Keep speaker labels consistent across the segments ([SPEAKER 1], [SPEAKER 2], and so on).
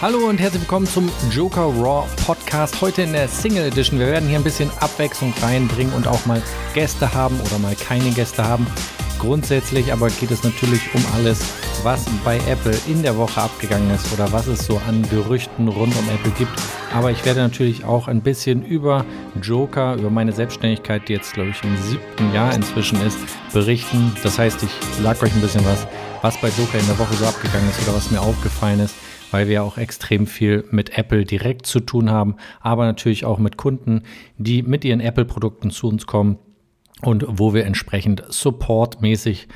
[SPEAKER 1] Hallo und herzlich willkommen zum Joker Raw Podcast. Heute in der Single Edition. Wir werden hier ein bisschen Abwechslung reinbringen und auch mal Gäste haben oder mal keine Gäste haben. Grundsätzlich aber geht es natürlich um alles, was bei Apple in der Woche abgegangen ist oder was es so an Gerüchten rund um Apple gibt. Aber ich werde natürlich auch ein bisschen über Joker, über meine Selbstständigkeit, die jetzt glaube ich im siebten Jahr inzwischen ist, berichten. Das heißt, ich lag euch ein bisschen was, was bei Joker in der Woche so abgegangen ist oder was mir aufgefallen ist weil wir auch extrem viel mit Apple direkt zu tun haben, aber natürlich auch mit Kunden, die mit ihren Apple-Produkten zu uns kommen und wo wir entsprechend supportmäßig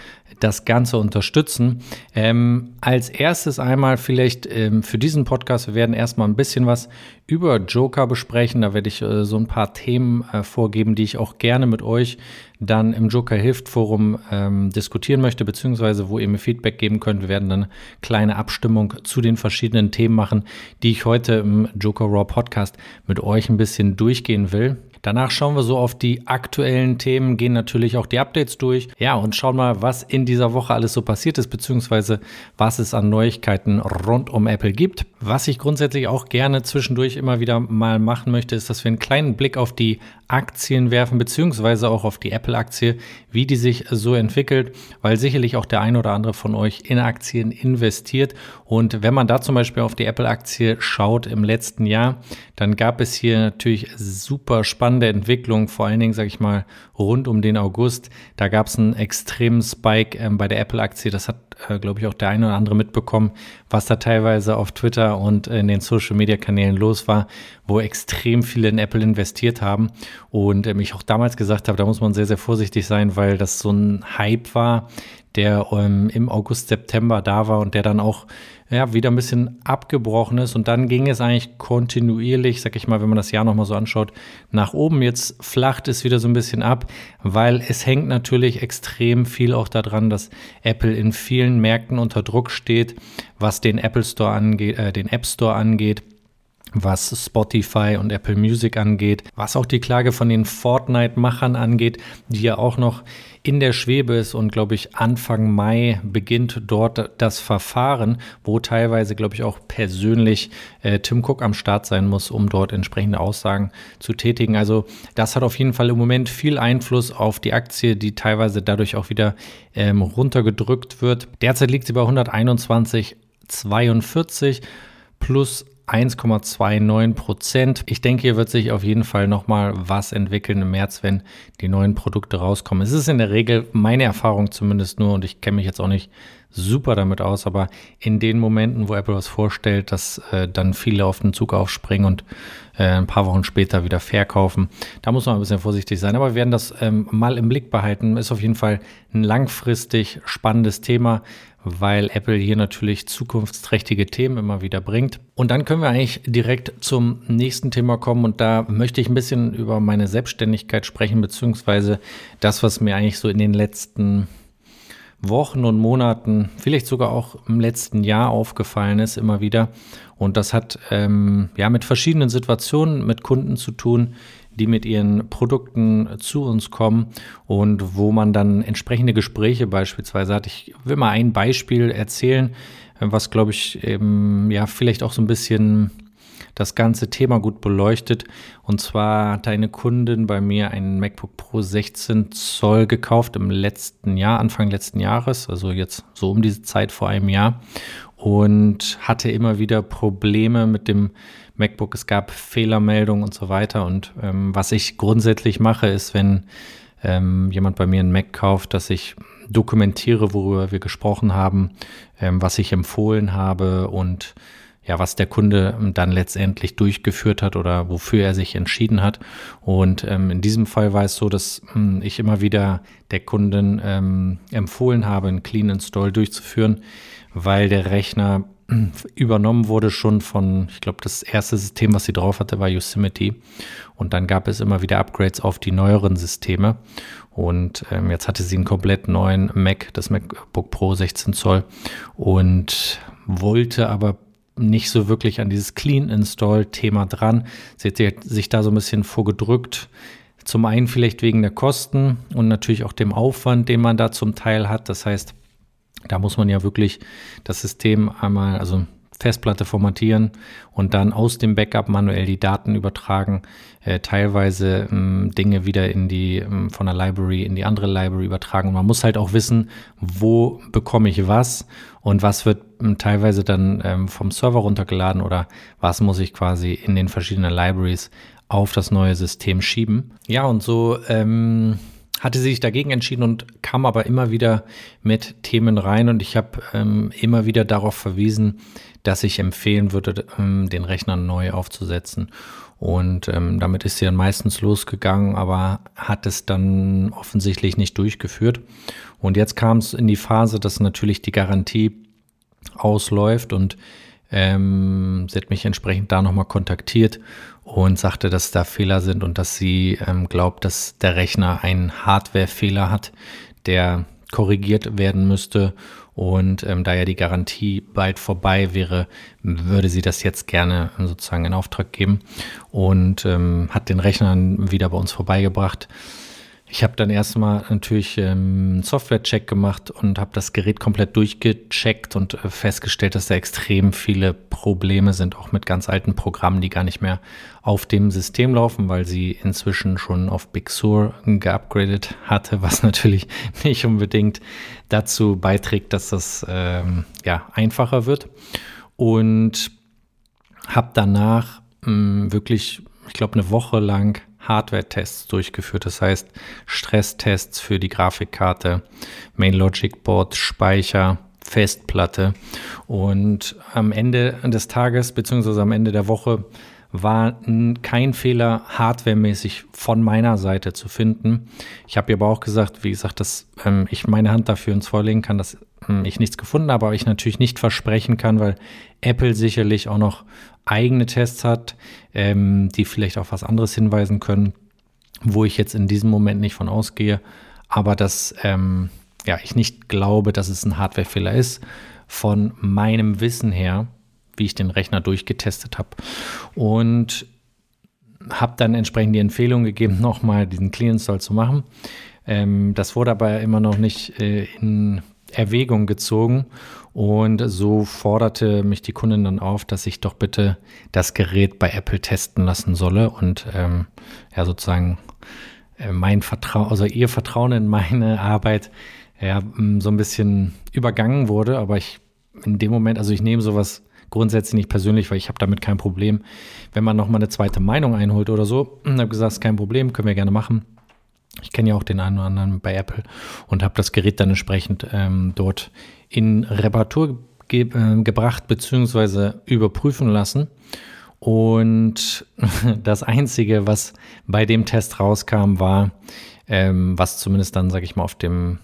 [SPEAKER 1] das Ganze unterstützen. Ähm, als erstes einmal vielleicht ähm, für diesen Podcast, wir werden erstmal ein bisschen was über Joker besprechen. Da werde ich äh, so ein paar Themen äh, vorgeben, die ich auch gerne mit euch dann im Joker Hilft Forum ähm, diskutieren möchte, beziehungsweise wo ihr mir Feedback geben könnt. Wir werden dann eine kleine Abstimmung zu den verschiedenen Themen machen, die ich heute im Joker Raw Podcast mit euch ein bisschen durchgehen will. Danach schauen wir so auf die aktuellen Themen, gehen natürlich auch die Updates durch. Ja, und schauen mal, was in dieser Woche alles so passiert ist, beziehungsweise was es an Neuigkeiten rund um Apple gibt. Was ich grundsätzlich auch gerne zwischendurch immer wieder mal machen möchte, ist, dass wir einen kleinen Blick auf die Aktien werfen, beziehungsweise auch auf die Apple-Aktie, wie die sich so entwickelt, weil sicherlich auch der ein oder andere von euch in Aktien investiert. Und wenn man da zum Beispiel auf die Apple-Aktie schaut im letzten Jahr, dann gab es hier natürlich super spannende Entwicklungen, vor allen Dingen, sage ich mal, rund um den August. Da gab es einen extremen Spike ähm, bei der Apple-Aktie. Das hat, äh, glaube ich, auch der eine oder andere mitbekommen, was da teilweise auf Twitter und in den Social-Media-Kanälen los war, wo extrem viele in Apple investiert haben. Und ähm, ich auch damals gesagt habe, da muss man sehr, sehr vorsichtig sein, weil das so ein Hype war, der ähm, im August, September da war und der dann auch ja, wieder ein bisschen abgebrochen ist. Und dann ging es eigentlich kontinuierlich, sag ich mal, wenn man das Jahr nochmal so anschaut, nach oben. Jetzt flacht es wieder so ein bisschen ab, weil es hängt natürlich extrem viel auch daran, dass Apple in vielen Märkten unter Druck steht, was den Apple Store angeht, äh, den App Store angeht was Spotify und Apple Music angeht, was auch die Klage von den Fortnite-Machern angeht, die ja auch noch in der Schwebe ist und glaube ich Anfang Mai beginnt dort das Verfahren, wo teilweise glaube ich auch persönlich äh, Tim Cook am Start sein muss, um dort entsprechende Aussagen zu tätigen. Also das hat auf jeden Fall im Moment viel Einfluss auf die Aktie, die teilweise dadurch auch wieder ähm, runtergedrückt wird. Derzeit liegt sie bei 121,42 plus 1,29 Prozent. Ich denke, hier wird sich auf jeden Fall nochmal was entwickeln im März, wenn die neuen Produkte rauskommen. Es ist in der Regel meine Erfahrung zumindest nur und ich kenne mich jetzt auch nicht super damit aus, aber in den Momenten, wo Apple was vorstellt, dass äh, dann viele auf den Zug aufspringen und äh, ein paar Wochen später wieder verkaufen, da muss man ein bisschen vorsichtig sein. Aber wir werden das ähm, mal im Blick behalten. Ist auf jeden Fall ein langfristig spannendes Thema weil Apple hier natürlich zukunftsträchtige Themen immer wieder bringt. Und dann können wir eigentlich direkt zum nächsten Thema kommen und da möchte ich ein bisschen über meine Selbstständigkeit sprechen, beziehungsweise das, was mir eigentlich so in den letzten Wochen und Monaten, vielleicht sogar auch im letzten Jahr aufgefallen ist, immer wieder. Und das hat ähm, ja mit verschiedenen Situationen mit Kunden zu tun, die mit ihren Produkten zu uns kommen und wo man dann entsprechende Gespräche beispielsweise hat. Ich will mal ein Beispiel erzählen, was glaube ich eben ja vielleicht auch so ein bisschen das ganze Thema gut beleuchtet. Und zwar hat eine Kundin bei mir einen MacBook Pro 16 Zoll gekauft im letzten Jahr, Anfang letzten Jahres, also jetzt so um diese Zeit vor einem Jahr und hatte immer wieder Probleme mit dem MacBook, es gab Fehlermeldungen und so weiter. Und ähm, was ich grundsätzlich mache, ist, wenn ähm, jemand bei mir einen Mac kauft, dass ich dokumentiere, worüber wir gesprochen haben, ähm, was ich empfohlen habe und ja, was der Kunde dann letztendlich durchgeführt hat oder wofür er sich entschieden hat. Und ähm, in diesem Fall war es so, dass ähm, ich immer wieder der Kunden ähm, empfohlen habe, einen Clean Install durchzuführen, weil der Rechner übernommen wurde schon von, ich glaube, das erste System, was sie drauf hatte, war Yosemite. Und dann gab es immer wieder Upgrades auf die neueren Systeme. Und ähm, jetzt hatte sie einen komplett neuen Mac, das MacBook Pro 16 Zoll. Und wollte aber nicht so wirklich an dieses Clean Install Thema dran. Sie hat sich da so ein bisschen vorgedrückt. Zum einen vielleicht wegen der Kosten und natürlich auch dem Aufwand, den man da zum Teil hat. Das heißt, da muss man ja wirklich das System einmal, also Festplatte formatieren und dann aus dem Backup manuell die Daten übertragen, äh, teilweise ähm, Dinge wieder in die ähm, von der Library in die andere Library übertragen. Und man muss halt auch wissen, wo bekomme ich was und was wird ähm, teilweise dann ähm, vom Server runtergeladen oder was muss ich quasi in den verschiedenen Libraries auf das neue System schieben. Ja, und so hatte sich dagegen entschieden und kam aber immer wieder mit Themen rein und ich habe ähm, immer wieder darauf verwiesen, dass ich empfehlen würde, ähm, den Rechner neu aufzusetzen. Und ähm, damit ist sie dann meistens losgegangen, aber hat es dann offensichtlich nicht durchgeführt. Und jetzt kam es in die Phase, dass natürlich die Garantie ausläuft und ähm, sie hat mich entsprechend da nochmal kontaktiert und sagte, dass da Fehler sind und dass sie ähm, glaubt, dass der Rechner einen Hardware-Fehler hat, der korrigiert werden müsste. Und ähm, da ja die Garantie bald vorbei wäre, würde sie das jetzt gerne sozusagen in Auftrag geben und ähm, hat den Rechner wieder bei uns vorbeigebracht. Ich habe dann erstmal natürlich ähm, einen Software-Check gemacht und habe das Gerät komplett durchgecheckt und äh, festgestellt, dass da extrem viele Probleme sind, auch mit ganz alten Programmen, die gar nicht mehr auf dem System laufen, weil sie inzwischen schon auf Big Sur geupgradet hatte, was natürlich nicht unbedingt dazu beiträgt, dass das ähm, ja einfacher wird. Und habe danach ähm, wirklich, ich glaube, eine Woche lang Hardware-Tests durchgeführt. Das heißt Stresstests für die Grafikkarte, Main Logic Board, Speicher, Festplatte. Und am Ende des Tages beziehungsweise am Ende der Woche war kein Fehler hardwaremäßig von meiner Seite zu finden. Ich habe aber auch gesagt, wie gesagt, dass ähm, ich meine Hand dafür ins Feuer legen kann, dass ähm, ich nichts gefunden habe, aber ich natürlich nicht versprechen kann, weil Apple sicherlich auch noch eigene Tests hat, ähm, die vielleicht auf was anderes hinweisen können, wo ich jetzt in diesem Moment nicht von ausgehe, aber dass ähm, ja, ich nicht glaube, dass es ein Hardwarefehler ist, von meinem Wissen her, wie ich den Rechner durchgetestet habe. Und habe dann entsprechend die Empfehlung gegeben, nochmal diesen Clean Install zu machen. Ähm, das wurde aber immer noch nicht äh, in Erwägung gezogen. Und so forderte mich die Kundin dann auf, dass ich doch bitte das Gerät bei Apple testen lassen solle und ähm, ja sozusagen äh, mein Vertrauen, also ihr Vertrauen in meine Arbeit ja so ein bisschen übergangen wurde. Aber ich in dem Moment, also ich nehme sowas grundsätzlich nicht persönlich, weil ich habe damit kein Problem. Wenn man nochmal eine zweite Meinung einholt oder so, habe gesagt, kein Problem, können wir gerne machen. Ich kenne ja auch den einen oder anderen bei Apple und habe das Gerät dann entsprechend ähm, dort in Reparatur ge äh, gebracht bzw. überprüfen lassen. Und das Einzige, was bei dem Test rauskam, war, ähm, was zumindest dann, sage ich mal, auf dem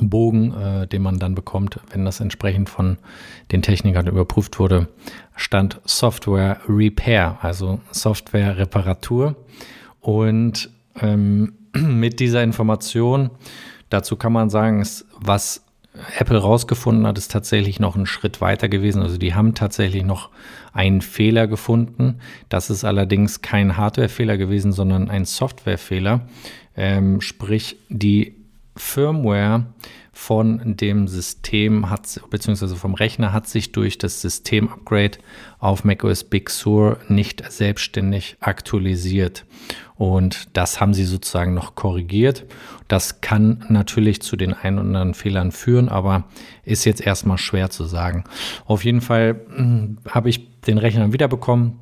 [SPEAKER 1] Bogen, äh, den man dann bekommt, wenn das entsprechend von den Technikern überprüft wurde, stand Software Repair, also Software Reparatur. Und ähm, mit dieser Information, dazu kann man sagen, was Apple rausgefunden hat, ist tatsächlich noch ein Schritt weiter gewesen. Also die haben tatsächlich noch einen Fehler gefunden. Das ist allerdings kein Hardwarefehler gewesen, sondern ein Softwarefehler. Ähm, sprich, die Firmware von dem System hat, beziehungsweise vom Rechner hat sich durch das System-Upgrade auf macOS Big Sur nicht selbstständig aktualisiert. Und das haben sie sozusagen noch korrigiert. Das kann natürlich zu den ein oder anderen Fehlern führen, aber ist jetzt erstmal schwer zu sagen. Auf jeden Fall hm, habe ich den Rechner wiederbekommen,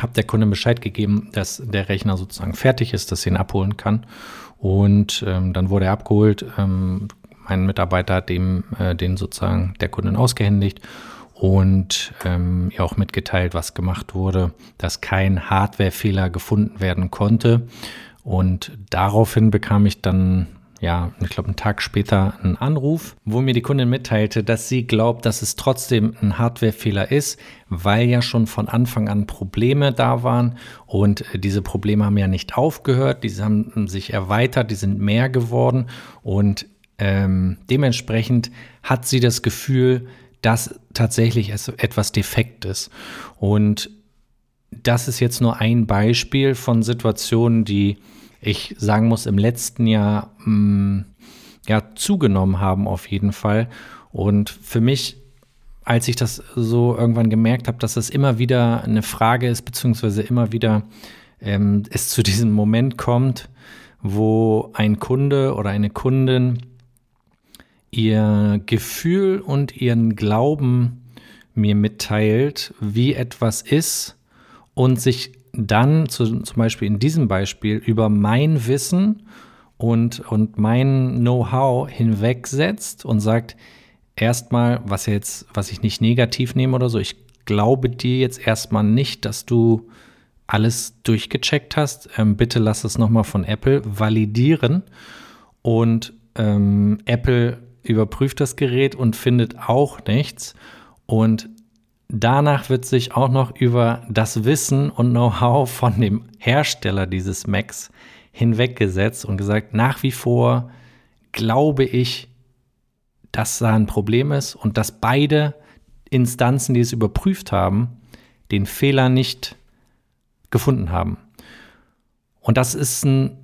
[SPEAKER 1] habe der Kunde Bescheid gegeben, dass der Rechner sozusagen fertig ist, dass sie ihn abholen kann. Und ähm, dann wurde er abgeholt. Ähm, mein Mitarbeiter hat dem, äh, den sozusagen der Kundin ausgehändigt und ähm, auch mitgeteilt, was gemacht wurde, dass kein Hardwarefehler gefunden werden konnte. Und daraufhin bekam ich dann, ja, ich glaube, einen Tag später einen Anruf, wo mir die Kundin mitteilte, dass sie glaubt, dass es trotzdem ein Hardwarefehler ist, weil ja schon von Anfang an Probleme da waren. Und diese Probleme haben ja nicht aufgehört, diese haben sich erweitert, die sind mehr geworden. Und ähm, dementsprechend hat sie das Gefühl, dass tatsächlich etwas defekt ist. Und das ist jetzt nur ein Beispiel von Situationen, die ich sagen muss, im letzten Jahr mh, mm, ja, zugenommen haben auf jeden Fall. Und für mich als ich das so irgendwann gemerkt habe, dass es immer wieder eine Frage ist, beziehungsweise immer wieder ähm, es zu diesem Moment kommt, wo ein Kunde oder eine Kundin ihr Gefühl und ihren Glauben mir mitteilt, wie etwas ist und sich dann zu, zum Beispiel in diesem Beispiel über mein Wissen und, und mein Know-how hinwegsetzt und sagt, erstmal, was jetzt, was ich nicht negativ nehme oder so, ich glaube dir jetzt erstmal nicht, dass du alles durchgecheckt hast. Ähm, bitte lass es nochmal von Apple validieren. Und ähm, Apple überprüft das Gerät und findet auch nichts. Und danach wird sich auch noch über das Wissen und Know-how von dem Hersteller dieses Macs hinweggesetzt und gesagt, nach wie vor glaube ich, dass da ein Problem ist und dass beide Instanzen, die es überprüft haben, den Fehler nicht gefunden haben. Und das ist ein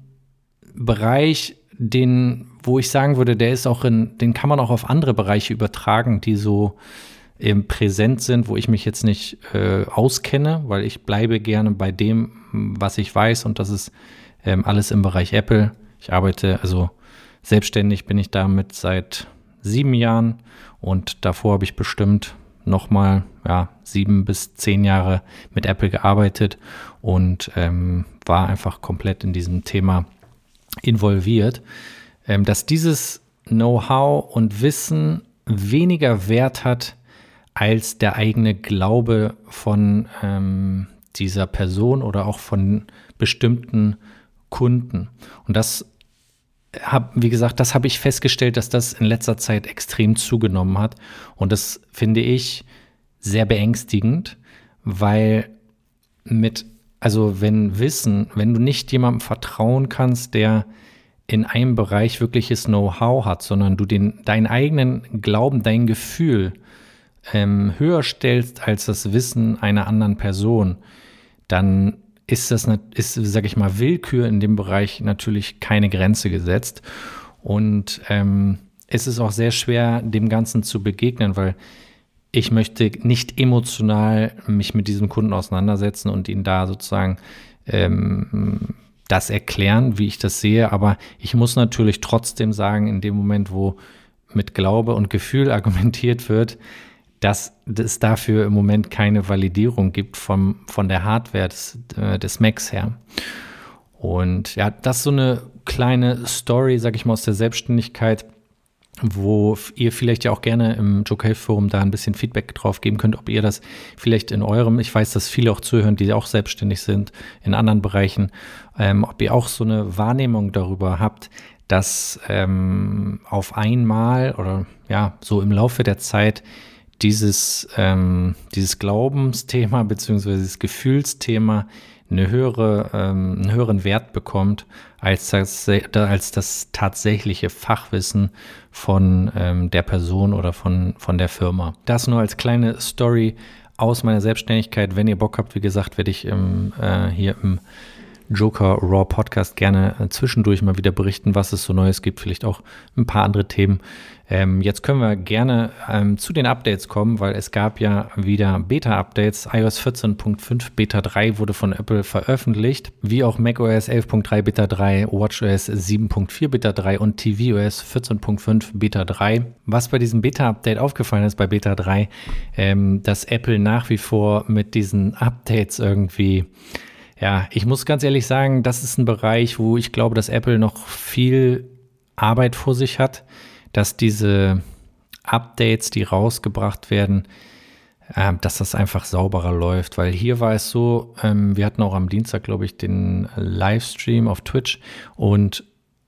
[SPEAKER 1] Bereich, den, wo ich sagen würde, der ist auch in, den kann man auch auf andere Bereiche übertragen, die so eben präsent sind, wo ich mich jetzt nicht äh, auskenne, weil ich bleibe gerne bei dem, was ich weiß und das ist ähm, alles im Bereich Apple. Ich arbeite, also selbstständig bin ich damit seit sieben Jahren und davor habe ich bestimmt nochmal ja, sieben bis zehn Jahre mit Apple gearbeitet und ähm, war einfach komplett in diesem Thema involviert. Ähm, dass dieses Know-how und Wissen weniger Wert hat als der eigene Glaube von ähm, dieser Person oder auch von bestimmten Kunden. Und das hab, wie gesagt, das habe ich festgestellt, dass das in letzter Zeit extrem zugenommen hat. Und das finde ich sehr beängstigend, weil mit, also wenn Wissen, wenn du nicht jemandem vertrauen kannst, der in einem Bereich wirkliches Know-how hat, sondern du den, deinen eigenen Glauben, dein Gefühl ähm, höher stellst als das Wissen einer anderen Person, dann ist das, ist, sag ich mal, Willkür in dem Bereich natürlich keine Grenze gesetzt. Und ähm, es ist auch sehr schwer, dem Ganzen zu begegnen, weil ich möchte nicht emotional mich mit diesem Kunden auseinandersetzen und ihn da sozusagen ähm, das erklären, wie ich das sehe. Aber ich muss natürlich trotzdem sagen, in dem Moment, wo mit Glaube und Gefühl argumentiert wird, dass es dafür im Moment keine Validierung gibt vom, von der Hardware des, äh, des Macs her. Und ja, das ist so eine kleine Story, sag ich mal, aus der Selbstständigkeit, wo ihr vielleicht ja auch gerne im Joker Forum da ein bisschen Feedback drauf geben könnt, ob ihr das vielleicht in eurem, ich weiß, dass viele auch zuhören, die auch selbstständig sind in anderen Bereichen, ähm, ob ihr auch so eine Wahrnehmung darüber habt, dass ähm, auf einmal oder ja, so im Laufe der Zeit dieses, ähm, dieses Glaubensthema beziehungsweise dieses Gefühlsthema eine höhere, ähm, einen höheren Wert bekommt als das, als das tatsächliche Fachwissen von ähm, der Person oder von, von der Firma. Das nur als kleine Story aus meiner Selbstständigkeit. Wenn ihr Bock habt, wie gesagt, werde ich im, äh, hier im Joker Raw Podcast gerne äh, zwischendurch mal wieder berichten, was es so Neues gibt, vielleicht auch ein paar andere Themen. Ähm, jetzt können wir gerne ähm, zu den Updates kommen, weil es gab ja wieder Beta-Updates. iOS 14.5 Beta 3 wurde von Apple veröffentlicht, wie auch macOS 11.3 Beta 3, WatchOS 7.4 Beta 3 und tvOS 14.5 Beta 3. Was bei diesem Beta-Update aufgefallen ist bei Beta 3, ähm, dass Apple nach wie vor mit diesen Updates irgendwie ja, ich muss ganz ehrlich sagen, das ist ein Bereich, wo ich glaube, dass Apple noch viel Arbeit vor sich hat, dass diese Updates, die rausgebracht werden, äh, dass das einfach sauberer läuft. Weil hier war es so, ähm, wir hatten auch am Dienstag, glaube ich, den Livestream auf Twitch und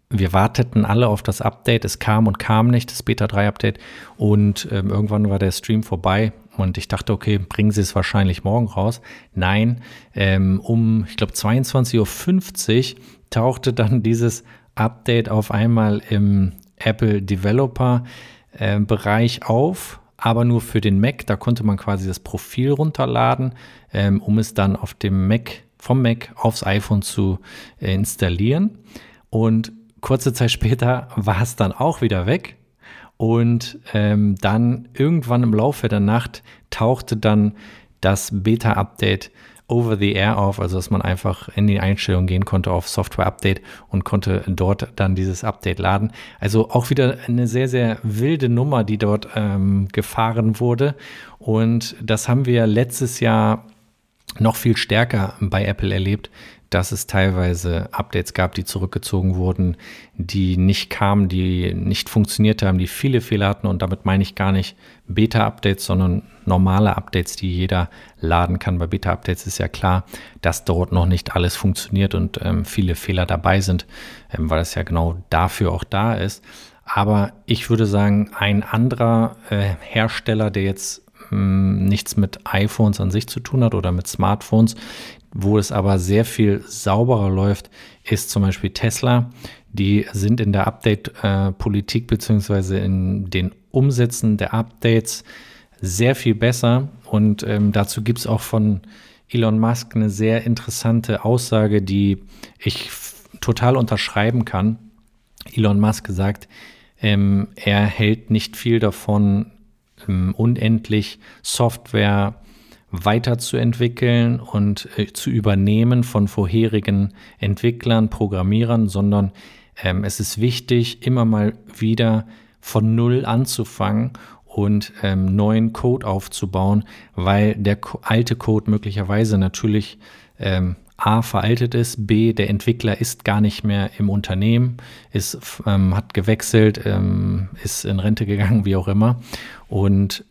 [SPEAKER 1] wir warteten alle auf das Update. Es kam und kam nicht, das Beta 3 Update. Und ähm, irgendwann war der Stream vorbei und ich dachte, okay, bringen sie es wahrscheinlich morgen raus. Nein, ähm, um, ich glaube, 22.50 Uhr tauchte dann dieses Update auf einmal im Apple Developer äh, Bereich auf, aber nur für den Mac. Da konnte man quasi das Profil runterladen, ähm, um es dann auf dem Mac, vom Mac aufs iPhone zu äh, installieren. Und kurze Zeit später war es dann auch wieder weg. Und ähm, dann irgendwann im Laufe der Nacht tauchte dann das Beta-Update over the air auf, also dass man einfach in die Einstellungen gehen konnte auf Software Update und konnte dort dann dieses Update laden. Also auch wieder eine sehr, sehr wilde Nummer, die dort ähm, gefahren wurde. Und das haben wir letztes Jahr noch viel stärker bei Apple erlebt, dass es teilweise Updates gab, die zurückgezogen wurden, die nicht kamen, die nicht funktioniert haben, die viele Fehler hatten. Und damit meine ich gar nicht Beta-Updates, sondern normale Updates, die jeder laden kann. Bei Beta-Updates ist ja klar, dass dort noch nicht alles funktioniert und ähm, viele Fehler dabei sind, ähm, weil es ja genau dafür auch da ist. Aber ich würde sagen, ein anderer äh, Hersteller, der jetzt hm, nichts mit iPhones an sich zu tun hat oder mit Smartphones, wo es aber sehr viel sauberer läuft, ist zum Beispiel Tesla. Die sind in der Update-Politik beziehungsweise in den Umsätzen der Updates sehr viel besser. Und ähm, dazu gibt es auch von Elon Musk eine sehr interessante Aussage, die ich total unterschreiben kann. Elon Musk sagt, ähm, er hält nicht viel davon, ähm, unendlich Software weiterzuentwickeln und äh, zu übernehmen von vorherigen Entwicklern, Programmierern, sondern ähm, es ist wichtig, immer mal wieder von Null anzufangen und ähm, neuen Code aufzubauen, weil der alte Code möglicherweise natürlich ähm, A veraltet ist, B der Entwickler ist gar nicht mehr im Unternehmen, ist, ähm, hat gewechselt, ähm, ist in Rente gegangen, wie auch immer. Und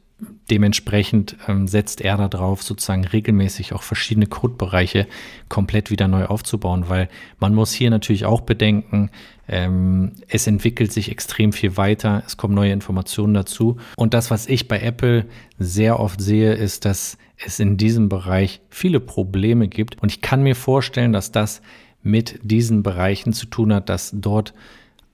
[SPEAKER 1] dementsprechend ähm, setzt er darauf, sozusagen regelmäßig auch verschiedene Codebereiche komplett wieder neu aufzubauen, weil man muss hier natürlich auch bedenken, ähm, es entwickelt sich extrem viel weiter, es kommen neue Informationen dazu. Und das, was ich bei Apple sehr oft sehe, ist, dass es in diesem Bereich viele Probleme gibt. Und ich kann mir vorstellen, dass das mit diesen Bereichen zu tun hat, dass dort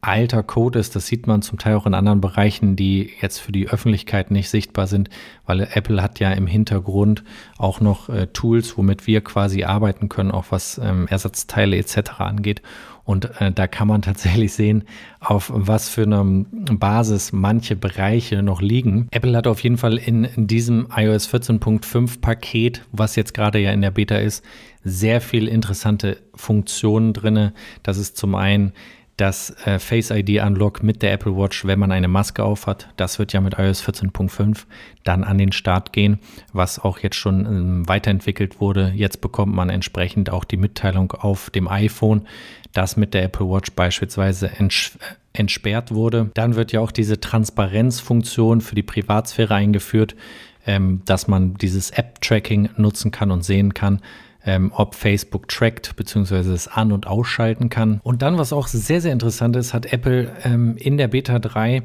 [SPEAKER 1] alter Code ist. Das sieht man zum Teil auch in anderen Bereichen, die jetzt für die Öffentlichkeit nicht sichtbar sind, weil Apple hat ja im Hintergrund auch noch äh, Tools, womit wir quasi arbeiten können, auch was ähm, Ersatzteile etc. angeht. Und äh, da kann man tatsächlich sehen, auf was für einer Basis manche Bereiche noch liegen. Apple hat auf jeden Fall in, in diesem iOS 14.5 Paket, was jetzt gerade ja in der Beta ist, sehr viel interessante Funktionen drin. Das ist zum einen das äh, Face ID Unlock mit der Apple Watch, wenn man eine Maske aufhat. Das wird ja mit iOS 14.5 dann an den Start gehen, was auch jetzt schon ähm, weiterentwickelt wurde. Jetzt bekommt man entsprechend auch die Mitteilung auf dem iPhone, dass mit der Apple Watch beispielsweise ents äh, entsperrt wurde. Dann wird ja auch diese Transparenzfunktion für die Privatsphäre eingeführt, ähm, dass man dieses App-Tracking nutzen kann und sehen kann, ähm, ob Facebook trackt bzw. es an- und ausschalten kann. Und dann, was auch sehr, sehr interessant ist, hat Apple ähm, in der Beta 3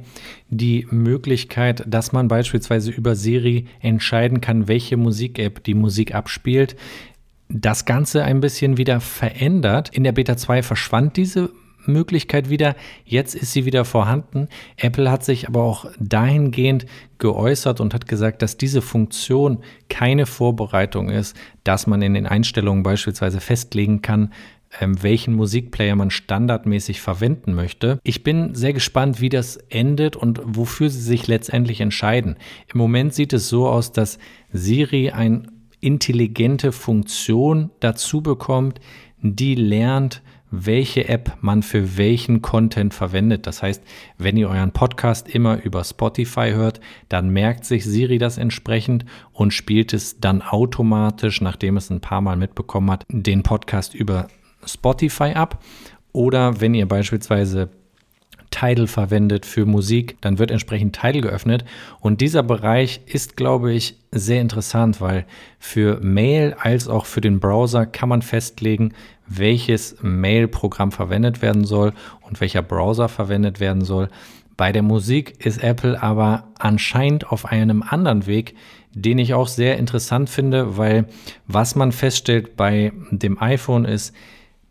[SPEAKER 1] die Möglichkeit, dass man beispielsweise über Siri entscheiden kann, welche Musik-App die Musik abspielt das Ganze ein bisschen wieder verändert. In der Beta 2 verschwand diese Möglichkeit wieder. Jetzt ist sie wieder vorhanden. Apple hat sich aber auch dahingehend geäußert und hat gesagt, dass diese Funktion keine Vorbereitung ist, dass man in den Einstellungen beispielsweise festlegen kann, ähm, welchen Musikplayer man standardmäßig verwenden möchte. Ich bin sehr gespannt, wie das endet und wofür sie sich letztendlich entscheiden. Im Moment sieht es so aus, dass Siri eine intelligente Funktion dazu bekommt, die lernt, welche App man für welchen Content verwendet. Das heißt, wenn ihr euren Podcast immer über Spotify hört, dann merkt sich Siri das entsprechend und spielt es dann automatisch, nachdem es ein paar Mal mitbekommen hat, den Podcast über Spotify ab. Oder wenn ihr beispielsweise Tidal verwendet für Musik, dann wird entsprechend Tidal geöffnet. Und dieser Bereich ist, glaube ich, sehr interessant, weil für Mail als auch für den Browser kann man festlegen, welches Mail-Programm verwendet werden soll und welcher Browser verwendet werden soll. Bei der Musik ist Apple aber anscheinend auf einem anderen Weg, den ich auch sehr interessant finde, weil was man feststellt bei dem iPhone ist,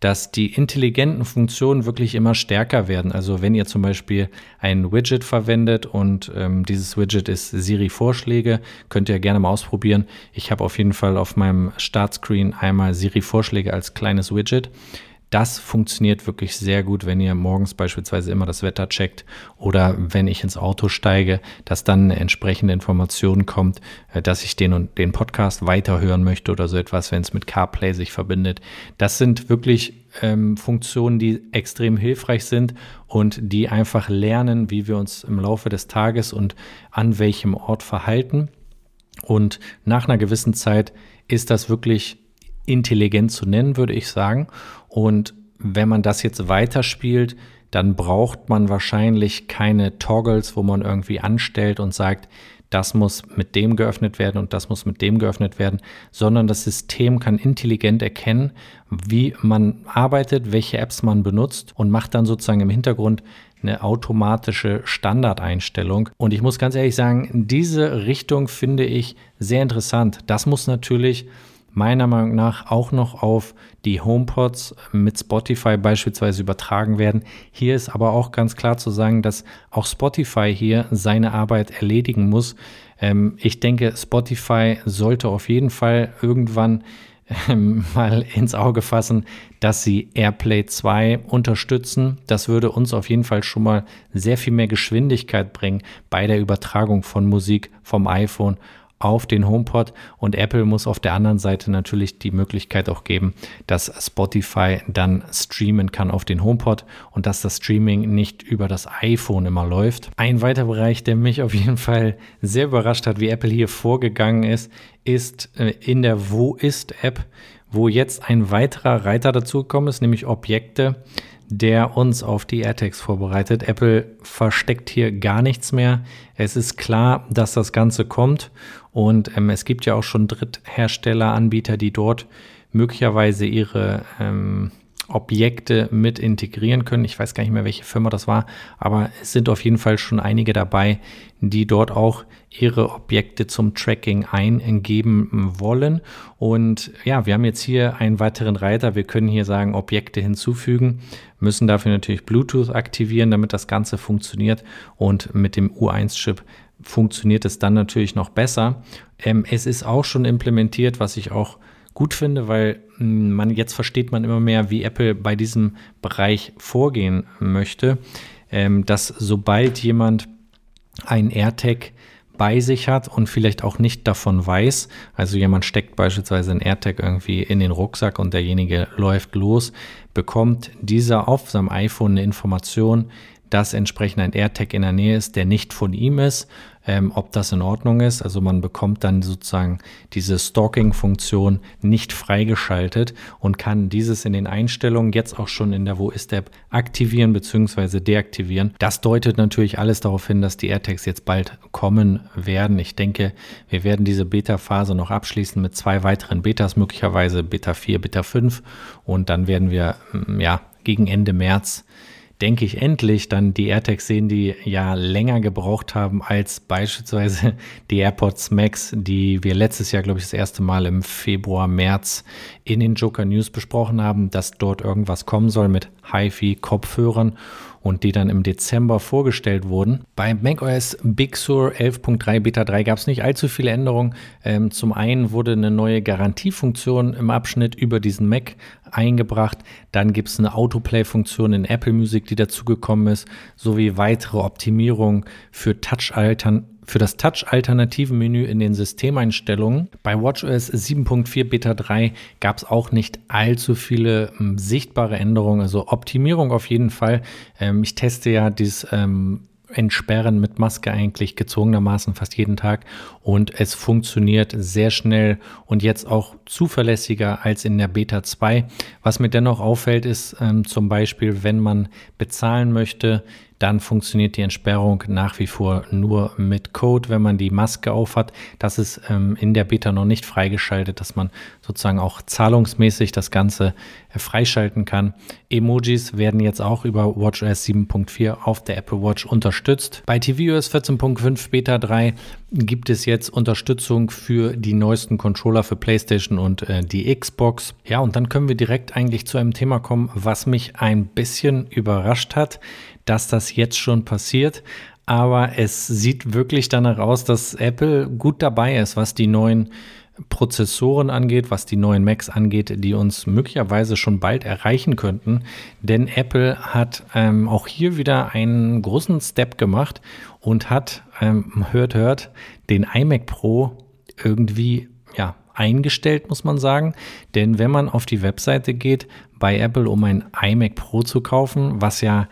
[SPEAKER 1] dass die intelligenten Funktionen wirklich immer stärker werden. Also wenn ihr zum Beispiel ein Widget verwendet und ähm, dieses Widget ist Siri-Vorschläge, könnt ihr gerne mal ausprobieren. Ich habe auf jeden Fall auf meinem Startscreen einmal Siri-Vorschläge als kleines Widget. Das funktioniert wirklich sehr gut, wenn ihr morgens beispielsweise immer das Wetter checkt oder wenn ich ins Auto steige, dass dann eine entsprechende Information kommt, äh, dass ich den und den Podcast weiterhören möchte oder so etwas, wenn es mit CarPlay sich verbindet. Das sind wirklich ähm, Funktionen, die extrem hilfreich sind und die einfach lernen, wie wir uns im Laufe des Tages und an welchem Ort verhalten. Und nach einer gewissen Zeit ist das wirklich intelligent zu nennen, würde ich sagen. Und wenn man das jetzt weiterspielt, dann braucht man wahrscheinlich keine Toggles, wo man irgendwie anstellt und sagt, das muss mit dem geöffnet werden und das muss mit dem geöffnet werden, sondern das System kann intelligent erkennen, wie man arbeitet, welche Apps man benutzt und macht dann sozusagen im Hintergrund eine automatische Standardeinstellung. Und ich muss ganz ehrlich sagen, diese Richtung finde ich sehr interessant. Das muss natürlich meiner Meinung nach auch noch auf die HomePods mit Spotify beispielsweise übertragen werden. Hier ist aber auch ganz klar zu sagen, dass auch Spotify hier seine Arbeit erledigen muss. Ähm, ich denke, Spotify sollte auf jeden Fall irgendwann ähm, mal ins Auge fassen, dass sie AirPlay 2 unterstützen. Das würde uns auf jeden Fall schon mal sehr viel mehr Geschwindigkeit bringen bei der Übertragung von Musik vom iPhone auf den HomePod und Apple muss auf der anderen Seite natürlich die Möglichkeit auch geben, dass Spotify dann streamen kann auf den HomePod und dass das Streaming nicht über das iPhone immer läuft. Ein weiterer Bereich, der mich auf jeden Fall sehr überrascht hat, wie Apple hier vorgegangen ist, ist äh, in der Wo ist App, wo jetzt ein weiterer Reiter dazugekommen ist, nämlich Objekte der uns auf die AirTags vorbereitet. Apple versteckt hier gar nichts mehr. Es ist klar, dass das Ganze kommt und ähm, es gibt ja auch schon Dritthersteller, Anbieter, die dort möglicherweise ihre ähm, Objekte mit integrieren können. Ich weiß gar nicht mehr, welche Firma das war, aber es sind auf jeden Fall schon einige dabei, die dort auch ihre Objekte zum Tracking eingeben wollen. Und ja, wir haben jetzt hier einen weiteren Reiter. Wir können hier sagen, Objekte hinzufügen, müssen dafür natürlich Bluetooth aktivieren, damit das Ganze funktioniert. Und mit dem U1-Chip funktioniert es dann natürlich noch besser. Ähm, es ist auch schon implementiert, was ich auch gut finde, weil hm, man jetzt versteht man immer mehr, wie Apple bei diesem Bereich vorgehen möchte, ähm, dass sobald jemand ein AirTag bei sich hat und vielleicht auch nicht davon weiß, also jemand steckt beispielsweise ein AirTag irgendwie in den Rucksack und derjenige läuft los, bekommt dieser auf seinem iPhone eine Information, dass entsprechend ein AirTag in der Nähe ist, der nicht von ihm ist, ähm, ob das in Ordnung ist. Also man bekommt dann sozusagen diese Stalking-Funktion nicht freigeschaltet und kann dieses in den Einstellungen jetzt auch schon in der Wo ist App aktivieren bzw. deaktivieren. Das deutet natürlich alles darauf hin, dass die AirTags jetzt bald kommen werden. Ich denke, wir werden diese Beta-Phase noch abschließen mit zwei weiteren Betas, möglicherweise Beta 4, Beta 5 und dann werden wir mm, ja gegen Ende März denke ich, endlich dann die AirTags sehen, die ja länger gebraucht haben als beispielsweise die AirPods Max, die wir letztes Jahr, glaube ich, das erste Mal im Februar, März in den Joker News besprochen haben, dass dort irgendwas kommen soll mit HiFi-Kopfhörern und die dann im Dezember vorgestellt wurden. Bei macOS Big Sur 11.3 Beta 3 gab es nicht allzu viele Änderungen. Ähm, zum einen wurde eine neue Garantiefunktion im Abschnitt über diesen Mac eingebracht. Dann gibt es eine Autoplay-Funktion in Apple Music, die dazugekommen ist, sowie weitere Optimierungen für Touch-Altern für das Touch-Alternativen-Menü in den Systemeinstellungen. Bei WatchOS 7.4 Beta 3 gab es auch nicht allzu viele ähm, sichtbare Änderungen, also Optimierung auf jeden Fall. Ähm, ich teste ja dieses ähm, entsperren mit Maske eigentlich gezwungenermaßen fast jeden Tag und es funktioniert sehr schnell und jetzt auch zuverlässiger als in der Beta 2. Was mir dennoch auffällt, ist ähm, zum Beispiel, wenn man bezahlen möchte, dann funktioniert die Entsperrung nach wie vor nur mit Code, wenn man die Maske aufhat. Das ist ähm, in der Beta noch nicht freigeschaltet, dass man sozusagen auch zahlungsmäßig das Ganze äh, freischalten kann. Emojis werden jetzt auch über WatchOS 7.4 auf der Apple Watch unterstützt. Bei tvOS 14.5 Beta 3 gibt es jetzt Unterstützung für die neuesten Controller für PlayStation und äh, die Xbox. Ja, und dann können wir direkt eigentlich zu einem Thema kommen, was mich ein bisschen überrascht hat dass das jetzt schon passiert. Aber es sieht wirklich danach aus, dass Apple gut dabei ist, was die neuen Prozessoren angeht, was die neuen Macs angeht, die uns möglicherweise schon bald erreichen könnten. Denn Apple hat ähm, auch hier wieder einen großen Step gemacht und hat, ähm, hört, hört, den iMac Pro irgendwie ja, eingestellt, muss man sagen. Denn wenn man auf die Webseite geht bei Apple, um ein iMac Pro zu kaufen, was ja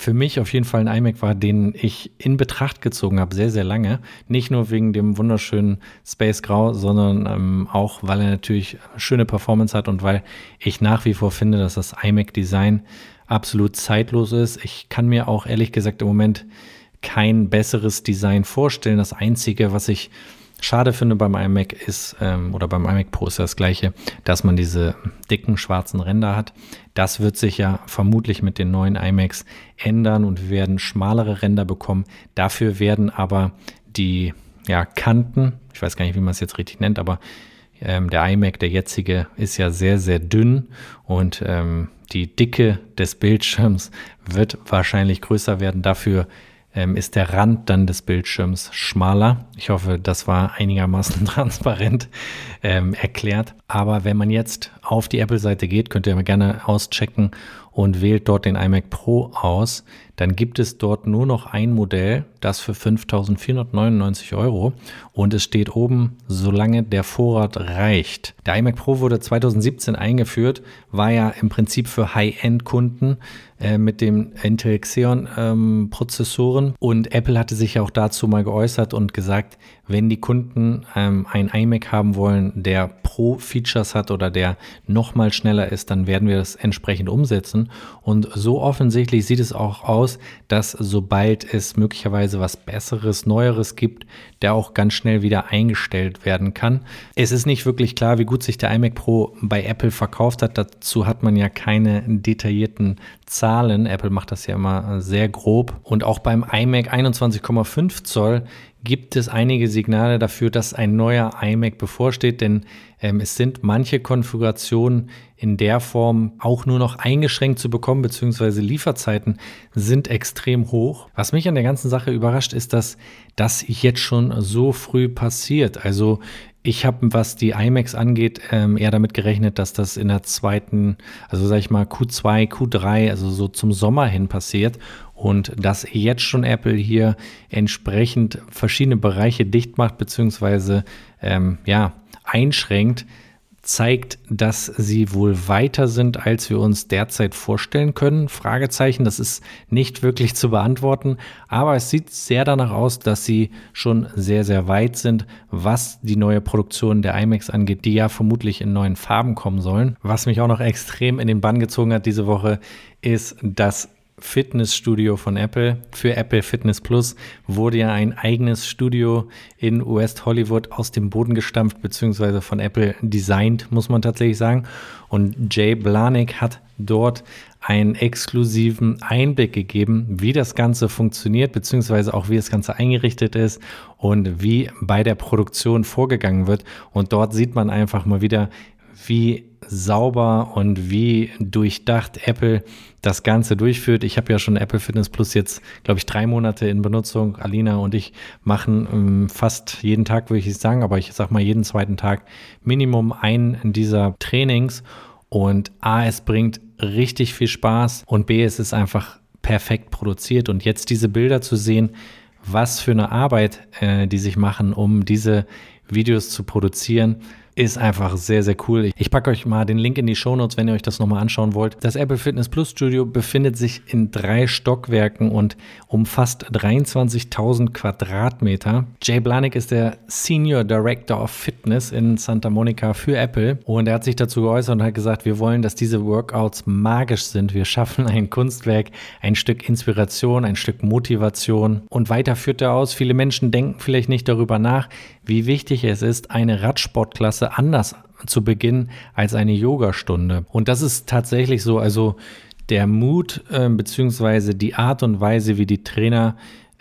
[SPEAKER 1] für mich auf jeden Fall ein iMac war, den ich in Betracht gezogen habe, sehr, sehr lange. Nicht nur wegen dem wunderschönen Space Grau, sondern ähm, auch, weil er natürlich schöne Performance hat und weil ich nach wie vor finde, dass das iMac-Design absolut zeitlos ist. Ich kann mir auch ehrlich gesagt im Moment kein besseres Design vorstellen. Das Einzige, was ich schade finde beim iMac ist, ähm, oder beim iMac Pro ist das gleiche, dass man diese dicken schwarzen Ränder hat. Das wird sich ja vermutlich mit den neuen iMacs ändern und wir werden schmalere Ränder bekommen. Dafür werden aber die ja, Kanten, ich weiß gar nicht, wie man es jetzt richtig nennt, aber ähm, der iMac, der jetzige, ist ja sehr, sehr dünn und ähm, die Dicke des Bildschirms wird wahrscheinlich größer werden. Dafür ähm, ist der Rand dann des Bildschirms schmaler. Ich hoffe, das war einigermaßen transparent ähm, erklärt. Aber wenn man jetzt auf die Apple-Seite geht, könnt ihr gerne auschecken und wählt dort den iMac Pro aus, dann gibt es dort nur noch ein Modell, das für 5.499 Euro und es steht oben, solange der Vorrat reicht. Der iMac Pro wurde 2017 eingeführt, war ja im Prinzip für High-End-Kunden äh, mit dem Intel Xeon ähm, Prozessoren und Apple hatte sich auch dazu mal geäußert und gesagt, wenn die Kunden ähm, ein iMac haben wollen, der Pro-Features hat oder der nochmal schneller ist, dann werden wir das entsprechend umsetzen. Und so offensichtlich sieht es auch aus, dass sobald es möglicherweise was Besseres, Neueres gibt, der auch ganz schnell wieder eingestellt werden kann. Es ist nicht wirklich klar, wie gut sich der iMac Pro bei Apple verkauft hat. Dazu hat man ja keine detaillierten Zahlen. Apple macht das ja immer sehr grob. Und auch beim iMac 21,5 Zoll gibt es einige Signale dafür, dass ein neuer iMac bevorsteht, denn ähm, es sind manche Konfigurationen in der Form auch nur noch eingeschränkt zu bekommen, beziehungsweise Lieferzeiten sind extrem hoch. Was mich an der ganzen Sache überrascht, ist, dass das jetzt schon so früh passiert. Also ich habe, was die iMacs angeht, ähm, eher damit gerechnet, dass das in der zweiten, also sag ich mal Q2, Q3, also so zum Sommer hin passiert und dass jetzt schon Apple hier entsprechend verschiedene Bereiche dicht macht, beziehungsweise ähm, ja, einschränkt, zeigt, dass sie wohl weiter sind, als wir uns derzeit vorstellen können. Fragezeichen, das ist nicht wirklich zu beantworten, aber es sieht sehr danach aus, dass sie schon sehr, sehr weit sind, was die neue Produktion der iMacs angeht, die ja vermutlich in neuen Farben kommen sollen. Was mich auch noch extrem in den Bann gezogen hat diese Woche, ist, dass Fitnessstudio von Apple. Für Apple Fitness Plus wurde ja ein eigenes Studio in West Hollywood aus dem Boden gestampft, beziehungsweise von Apple designt, muss man tatsächlich sagen. Und Jay Blanik hat dort einen exklusiven Einblick gegeben, wie das Ganze funktioniert, beziehungsweise auch wie das Ganze eingerichtet ist und wie bei der Produktion vorgegangen wird. Und dort sieht man einfach mal wieder, wie sauber und wie durchdacht Apple das Ganze durchführt. Ich habe ja schon Apple Fitness Plus jetzt, glaube ich, drei Monate in Benutzung. Alina und ich machen ähm, fast jeden Tag, würde ich sagen, aber ich sage mal jeden zweiten Tag Minimum einen dieser Trainings. Und A, es bringt richtig viel Spaß und B, es ist einfach perfekt produziert. Und jetzt diese Bilder zu sehen, was für eine Arbeit äh, die sich machen, um diese Videos zu produzieren, ist einfach sehr, sehr cool. Ich packe euch mal den Link in die Show Notes, wenn ihr euch das nochmal anschauen wollt. Das Apple Fitness Plus Studio befindet sich in drei Stockwerken und umfasst 23.000 Quadratmeter. Jay Blanik ist der Senior Director of Fitness in Santa Monica für Apple und er hat sich dazu geäußert und hat gesagt, wir wollen, dass diese Workouts magisch sind. Wir schaffen ein Kunstwerk, ein Stück Inspiration, ein Stück Motivation und weiter führt er aus. Viele Menschen denken vielleicht nicht darüber nach, wie wichtig es ist, eine Radsportklasse anders zu beginnen als eine Yogastunde. Und das ist tatsächlich so, also der Mut äh, bzw. die Art und Weise, wie die Trainer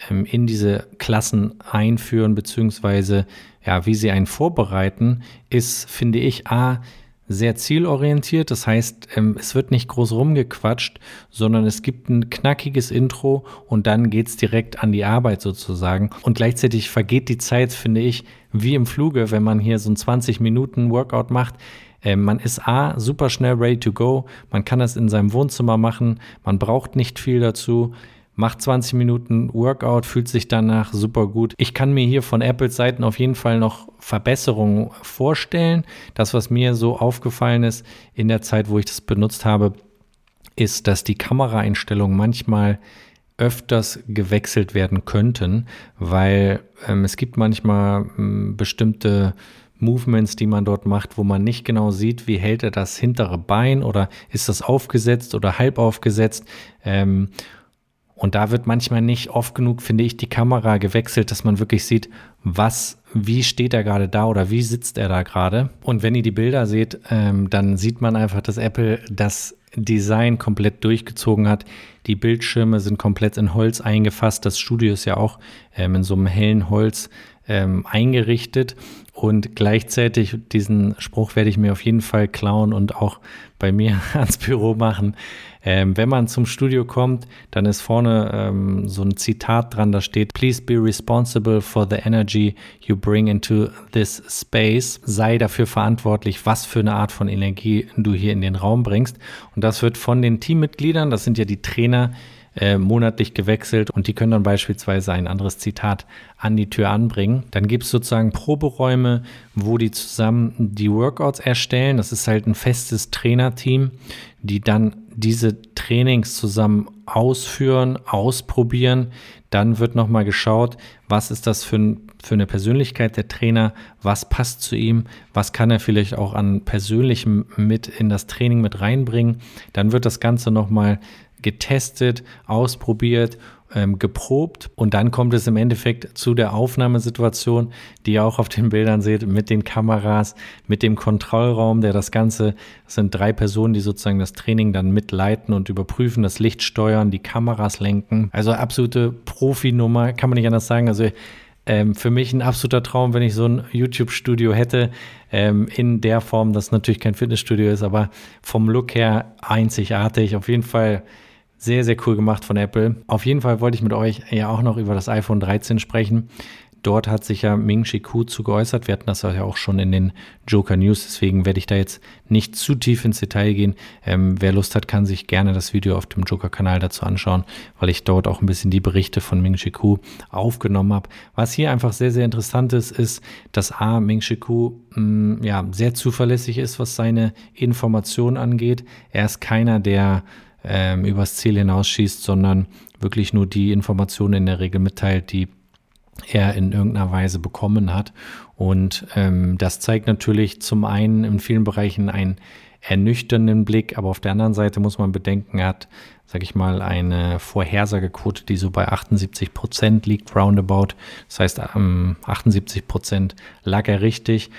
[SPEAKER 1] ähm, in diese Klassen einführen, beziehungsweise ja, wie sie einen vorbereiten, ist, finde ich, A, sehr zielorientiert. Das heißt, ähm, es wird nicht groß rumgequatscht, sondern es gibt ein knackiges Intro und dann geht's direkt an die Arbeit sozusagen. Und gleichzeitig vergeht die Zeit, finde ich, wie im Fluge, wenn man hier so ein 20 Minuten Workout macht. Ähm, man ist A, super schnell ready to go. Man kann das in seinem Wohnzimmer machen. Man braucht nicht viel dazu macht 20 Minuten Workout, fühlt sich danach super gut. Ich kann mir hier von Apples Seiten auf jeden Fall noch Verbesserungen vorstellen. Das, was mir so aufgefallen ist in der Zeit, wo ich das benutzt habe, ist, dass die Kameraeinstellungen manchmal öfters gewechselt werden könnten, weil ähm, es gibt manchmal ähm, bestimmte Movements, die man dort macht, wo man nicht genau sieht, wie hält er das hintere Bein oder ist das aufgesetzt oder halb aufgesetzt. Ähm, und da wird manchmal nicht oft genug, finde ich, die Kamera gewechselt, dass man wirklich sieht, was, wie steht er gerade da oder wie sitzt er da gerade. Und wenn ihr die Bilder seht, ähm, dann sieht man einfach, dass Apple das Design komplett durchgezogen hat. Die Bildschirme sind komplett in Holz eingefasst. Das Studio ist ja auch ähm, in so einem hellen Holz ähm, eingerichtet. Und gleichzeitig, diesen Spruch werde ich mir auf jeden Fall klauen und auch bei mir ans Büro machen. Ähm, wenn man zum Studio kommt, dann ist vorne ähm, so ein Zitat dran, da steht, Please be responsible for the energy you bring into this space. Sei dafür verantwortlich, was für eine Art von Energie du hier in den Raum bringst. Und das wird von den Teammitgliedern, das sind ja die Trainer, äh, monatlich gewechselt und die können dann beispielsweise ein anderes Zitat an die Tür anbringen. Dann gibt es sozusagen Proberäume, wo die zusammen die Workouts erstellen. Das ist halt ein festes Trainerteam, die dann diese Trainings zusammen ausführen, ausprobieren. Dann wird nochmal geschaut, was ist das für, für eine Persönlichkeit der Trainer, was passt zu ihm, was kann er vielleicht auch an Persönlichem mit in das Training mit reinbringen. Dann wird das Ganze nochmal getestet, ausprobiert, ähm, geprobt und dann kommt es im Endeffekt zu der Aufnahmesituation, die ihr auch auf den Bildern seht, mit den Kameras, mit dem Kontrollraum, der das Ganze, das sind drei Personen, die sozusagen das Training dann mitleiten und überprüfen, das Licht steuern, die Kameras lenken. Also absolute Profinummer, kann man nicht anders sagen. Also ähm, für mich ein absoluter Traum, wenn ich so ein YouTube-Studio hätte, ähm, in der Form, das natürlich kein Fitnessstudio ist, aber vom Look her einzigartig. Auf jeden Fall sehr, sehr cool gemacht von Apple. Auf jeden Fall wollte ich mit euch ja auch noch über das iPhone 13 sprechen. Dort hat sich ja Ming Chi Ku zu geäußert. Wir hatten das ja auch schon in den Joker News, deswegen werde ich da jetzt nicht zu tief ins Detail gehen. Ähm, wer Lust hat, kann sich gerne das Video auf dem Joker-Kanal dazu anschauen, weil ich dort auch ein bisschen die Berichte von Ming Chi Ku aufgenommen habe. Was hier einfach sehr, sehr interessant ist, ist, dass A, Ming Chi Ku mh, mm, ja, sehr zuverlässig ist, was seine Informationen angeht. Er ist keiner, der ähm, übers Ziel hinausschießt, sondern wirklich nur die Informationen in der Regel mitteilt, die er in irgendeiner Weise bekommen hat. Und ähm, das zeigt natürlich zum einen in vielen Bereichen einen ernüchternden Blick, aber auf der anderen Seite muss man bedenken, er hat, sag ich mal, eine Vorhersagequote, die so bei 78 Prozent liegt, roundabout. Das heißt, ähm, 78 Prozent lag er richtig.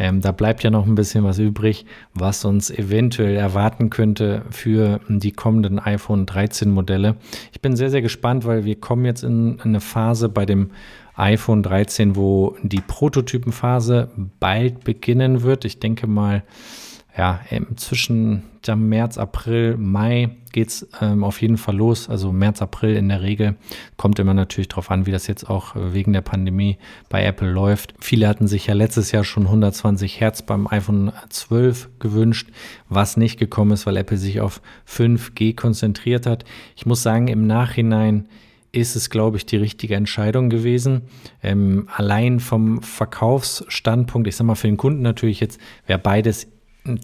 [SPEAKER 1] Ähm, da bleibt ja noch ein bisschen was übrig, was uns eventuell erwarten könnte für die kommenden iPhone 13 Modelle. Ich bin sehr, sehr gespannt, weil wir kommen jetzt in eine Phase bei dem iPhone 13, wo die Prototypenphase bald beginnen wird. Ich denke mal, ja, zwischen März, April, Mai geht es ähm, auf jeden Fall los. Also März, April in der Regel. Kommt immer natürlich darauf an, wie das jetzt auch äh, wegen der Pandemie bei Apple läuft. Viele hatten sich ja letztes Jahr schon 120 Hertz beim iPhone 12 gewünscht, was nicht gekommen ist, weil Apple sich auf 5G konzentriert hat. Ich muss sagen, im Nachhinein ist es, glaube ich, die richtige Entscheidung gewesen. Ähm, allein vom Verkaufsstandpunkt, ich sage mal für den Kunden natürlich jetzt, wäre beides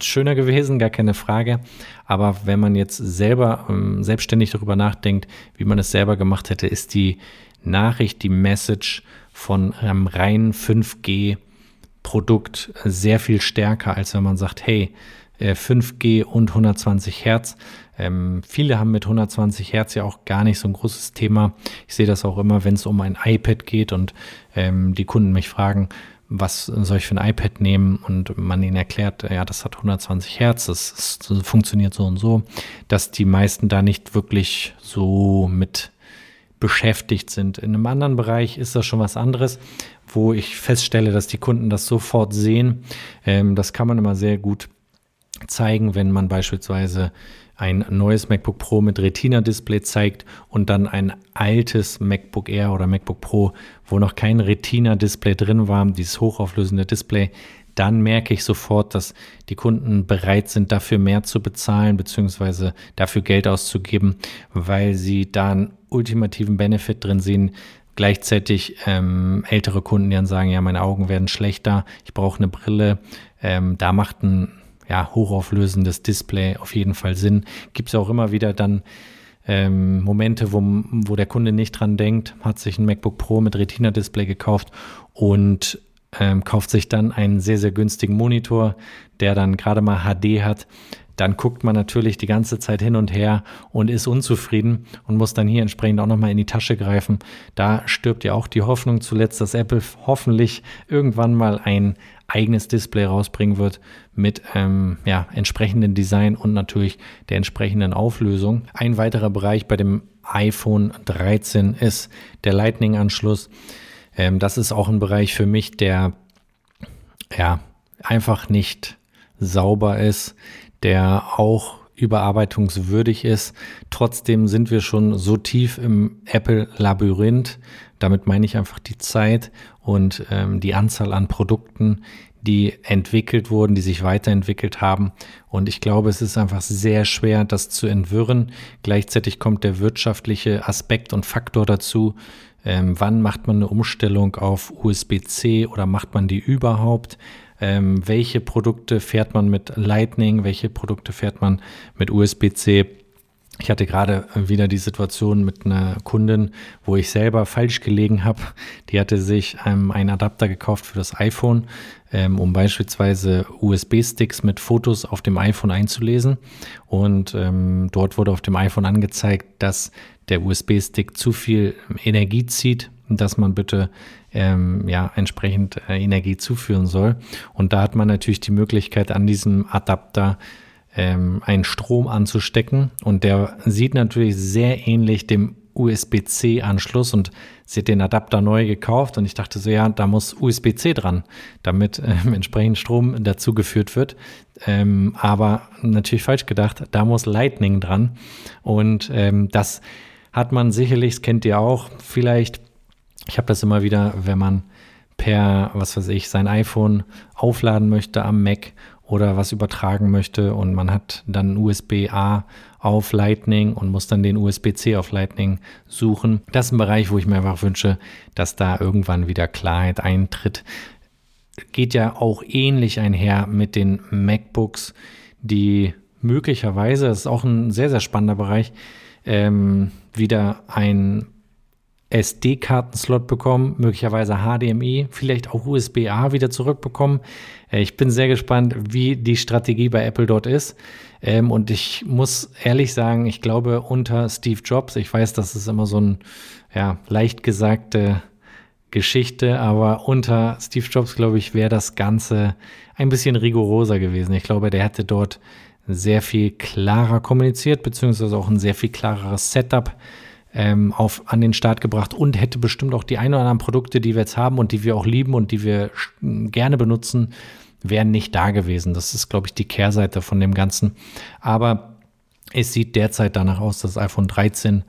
[SPEAKER 1] schöner gewesen, gar keine Frage. Aber wenn man jetzt selber ähm, selbstständig darüber nachdenkt, wie man es selber gemacht hätte, ist die Nachricht, die Message von einem reinen 5G-Produkt sehr viel stärker, als wenn man sagt, hey, 5G äh, und 120 Hertz. Ähm, viele haben mit 120 Hertz ja auch gar nicht so ein großes Thema. Ich sehe das auch immer, wenn es um ein iPad geht und ähm, die Kunden mich fragen, was soll ich für ein iPad nehmen und man ihnen erklärt, ja, das hat 120 Hertz, das, das funktioniert so und so, dass die meisten da nicht wirklich so mit beschäftigt sind. In einem anderen Bereich ist das schon was anderes, wo ich feststelle, dass die Kunden das sofort sehen. Ähm, das kann man immer sehr gut zeigen, wenn man beispielsweise ein neues MacBook Pro mit Retina-Display zeigt und dann ein altes MacBook Air oder MacBook Pro, wo noch kein Retina-Display drin war, dieses hochauflösende Display, dann merke ich sofort, dass die Kunden bereit sind, dafür mehr zu bezahlen, beziehungsweise dafür Geld auszugeben, weil sie da einen ultimativen Benefit drin sehen. Gleichzeitig ähm, ältere Kunden, die dann sagen, ja, meine Augen werden schlechter, ich brauche eine Brille. Ähm, da macht ein ja, hochauflösendes Display auf jeden Fall Sinn. Gibt es auch immer wieder dann ähm, Momente, wo, wo der Kunde nicht dran denkt, hat sich ein MacBook Pro mit Retina-Display gekauft und ähm, kauft sich dann einen sehr, sehr günstigen Monitor, der dann gerade mal HD hat, dann guckt man natürlich die ganze Zeit hin und her und ist unzufrieden und muss dann hier entsprechend auch nochmal in die Tasche greifen. Da stirbt ja auch die Hoffnung zuletzt, dass Apple hoffentlich irgendwann mal ein eigenes Display rausbringen wird mit ähm, ja, entsprechenden Design und natürlich der entsprechenden Auflösung. Ein weiterer Bereich bei dem iPhone 13 ist der Lightning-Anschluss. Ähm, das ist auch ein Bereich für mich, der ja einfach nicht sauber ist, der auch überarbeitungswürdig ist. Trotzdem sind wir schon so tief im Apple-Labyrinth. Damit meine ich einfach die Zeit und ähm, die Anzahl an Produkten, die entwickelt wurden, die sich weiterentwickelt haben. Und ich glaube, es ist einfach sehr schwer, das zu entwirren. Gleichzeitig kommt der wirtschaftliche Aspekt und Faktor dazu, ähm, wann macht man eine Umstellung auf USB-C oder macht man die überhaupt? Ähm, welche Produkte fährt man mit Lightning? Welche Produkte fährt man mit USB-C? Ich hatte gerade wieder die Situation mit einer Kundin, wo ich selber falsch gelegen habe. Die hatte sich ähm, einen Adapter gekauft für das iPhone, ähm, um beispielsweise USB-Sticks mit Fotos auf dem iPhone einzulesen. Und ähm, dort wurde auf dem iPhone angezeigt, dass der USB-Stick zu viel Energie zieht, dass man bitte ähm, ja entsprechend äh, Energie zuführen soll. Und da hat man natürlich die Möglichkeit, an diesem Adapter ähm, einen Strom anzustecken. Und der sieht natürlich sehr ähnlich dem USB-C-Anschluss und sie hat den Adapter neu gekauft und ich dachte so, ja, da muss USB-C dran, damit ähm, entsprechend Strom dazugeführt wird. Ähm, aber natürlich falsch gedacht, da muss Lightning dran und ähm, das hat man sicherlich, das kennt ihr auch, vielleicht, ich habe das immer wieder, wenn man per, was weiß ich, sein iPhone aufladen möchte am Mac oder was übertragen möchte und man hat dann USB-A auf Lightning und muss dann den USB-C auf Lightning suchen. Das ist ein Bereich, wo ich mir einfach wünsche, dass da irgendwann wieder Klarheit eintritt. Geht ja auch ähnlich einher mit den MacBooks, die möglicherweise, das ist auch ein sehr, sehr spannender Bereich, ähm, wieder ein SD-Kartenslot bekommen, möglicherweise HDMI, vielleicht auch USB-A wieder zurückbekommen. Äh, ich bin sehr gespannt, wie die Strategie bei Apple dort ist. Ähm, und ich muss ehrlich sagen, ich glaube, unter Steve Jobs, ich weiß, das ist immer so ein ja, leicht gesagte Geschichte, aber unter Steve Jobs, glaube ich, wäre das Ganze ein bisschen rigoroser gewesen. Ich glaube, der hätte dort sehr viel klarer kommuniziert, beziehungsweise auch ein sehr viel klareres Setup ähm, auf, an den Start gebracht und hätte bestimmt auch die ein oder anderen Produkte, die wir jetzt haben und die wir auch lieben und die wir gerne benutzen, wären nicht da gewesen. Das ist, glaube ich, die Kehrseite von dem Ganzen. Aber es sieht derzeit danach aus, dass das iPhone 13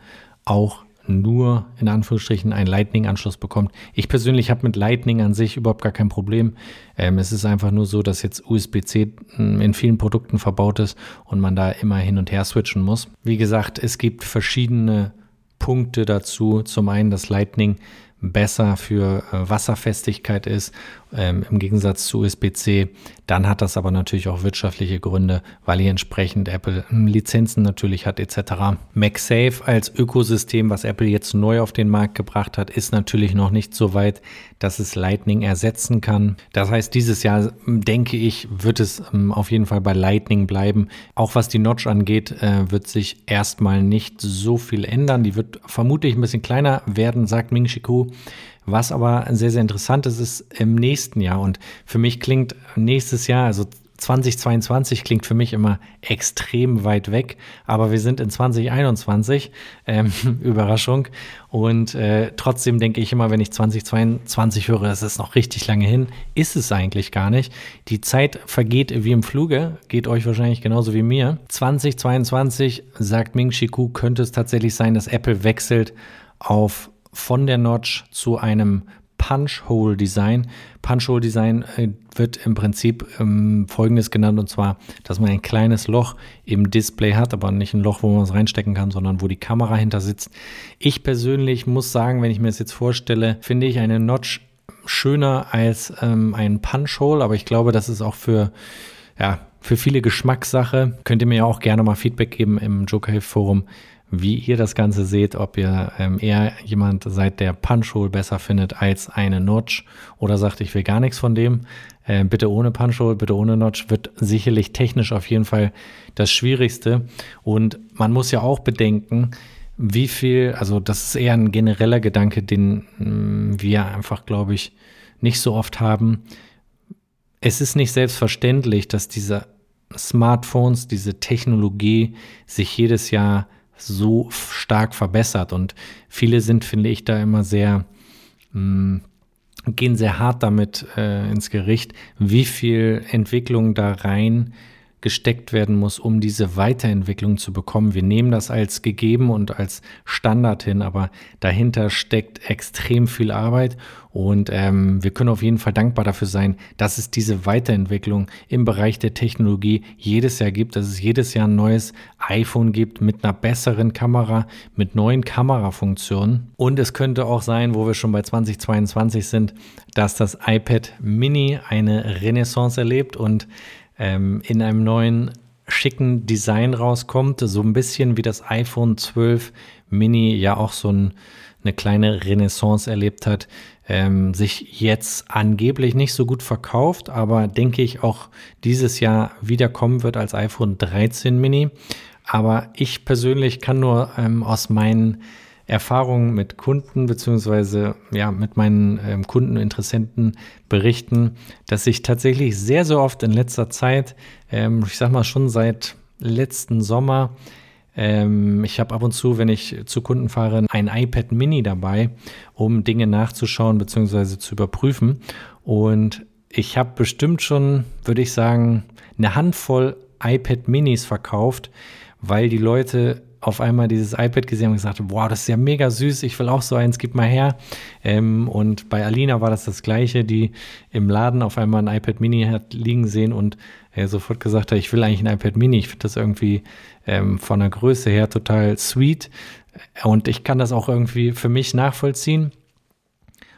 [SPEAKER 1] auch nur in Anführungsstrichen einen Lightning-Anschluss bekommt. Ich persönlich habe mit Lightning an sich überhaupt gar kein Problem. Ähm, es ist einfach nur so, dass jetzt USB-C hm, in vielen Produkten verbaut ist und man da immer hin und her switchen muss. Wie gesagt, es gibt verschiedene Punkte dazu. Zum einen das Lightning besser für äh, Wasserfestigkeit ist, ähm, im Gegensatz zu USB-C. Dann hat das aber natürlich auch wirtschaftliche Gründe, weil hier entsprechend Apple hm, Lizenzen natürlich hat etc. MagSafe als Ökosystem, was Apple jetzt neu auf den Markt gebracht hat, ist natürlich noch nicht so weit, dass es Lightning ersetzen kann. Das heißt, dieses Jahr hm, denke ich, wird es ähm, auf jeden Fall bei Lightning bleiben. Auch was die Notch angeht, äh, wird sich erstmal nicht so viel ändern. Die wird vermutlich ein bisschen kleiner werden, sagt Ming Shiku. Was aber sehr, sehr interessant ist, ist im nächsten Jahr. Und für mich klingt nächstes Jahr, also 2022 klingt für mich immer extrem weit weg, aber wir sind in 2021, ähm, Überraschung. Und äh, trotzdem denke ich immer, wenn ich 2022 höre, das ist noch richtig lange hin, ist es eigentlich gar nicht. Die Zeit vergeht wie im Fluge, geht euch wahrscheinlich genauso wie mir. 2022, sagt Ming Chi Ku, könnte es tatsächlich sein, dass Apple wechselt auf von der Notch zu einem Punch-Hole-Design. Punch-Hole-Design äh, wird im Prinzip ähm, folgendes genannt, und zwar, dass man ein kleines Loch im Display hat, aber nicht ein Loch, wo man es reinstecken kann, sondern wo die Kamera hinter sitzt. Ich persönlich muss sagen, wenn ich mir das jetzt vorstelle, finde ich eine Notch schöner als ähm, ein Punch-Hole, aber ich glaube, das ist auch für, ja, für viele Geschmackssache. Könnt ihr mir ja auch gerne mal Feedback geben im Joker Forum, wie ihr das Ganze seht, ob ihr ähm, eher jemand seid, der Punch-Hole besser findet als eine Notch oder sagt, ich will gar nichts von dem. Äh, bitte ohne Punch-Hole, bitte ohne Notch, wird sicherlich technisch auf jeden Fall das Schwierigste. Und man muss ja auch bedenken, wie viel, also das ist eher ein genereller Gedanke, den mh, mm, wir einfach, glaube ich, nicht so oft haben. Es ist nicht selbstverständlich, dass diese Smartphones, diese Technologie sich jedes Jahr so stark verbessert. Und viele sind, finde ich, da immer sehr, mh, mm, gehen sehr hart damit äh, ins Gericht, wie viel Entwicklung da rein gesteckt werden muss, um diese Weiterentwicklung zu bekommen. Wir nehmen das als gegeben und als Standard hin, aber dahinter steckt extrem viel Arbeit und ähm, wir können auf jeden Fall dankbar dafür sein, dass es diese Weiterentwicklung im Bereich der Technologie jedes Jahr gibt, dass es jedes Jahr ein neues iPhone gibt mit einer besseren Kamera, mit neuen Kamerafunktionen. Und es könnte auch sein, wo wir schon bei 2022 sind, dass das iPad Mini eine Renaissance erlebt und ähm, in einem neuen schicken Design rauskommt, so ein bisschen wie das iPhone 12 Mini ja auch so ein, eine kleine Renaissance erlebt hat, ähm, sich jetzt angeblich nicht so gut verkauft, aber denke ich auch dieses Jahr wiederkommen wird als iPhone 13 Mini. Aber ich persönlich kann nur ähm, aus meinen Erfahrungen mit Kunden beziehungsweise ja mit meinen ähm, Kunden, Interessenten berichten, dass ich tatsächlich sehr, sehr oft in letzter Zeit, ähm, ich sag mal schon seit letzten Sommer, ähm, ich habe ab und zu, wenn ich zu Kunden fahre, ein iPad Mini dabei, um Dinge nachzuschauen beziehungsweise zu überprüfen. Und ich habe bestimmt schon, würde ich sagen, eine Handvoll iPad Minis verkauft, weil die Leute auf einmal dieses iPad gesehen und gesagt, wow, das ist ja mega süß, ich will auch so eins, gib mal her. Ähm, und bei Alina war das das Gleiche, die im Laden auf einmal ein iPad Mini hat liegen sehen und äh, sofort gesagt hat, ich will eigentlich ein iPad Mini. Ich finde das irgendwie ähm, von der Größe her total sweet und ich kann das auch irgendwie für mich nachvollziehen.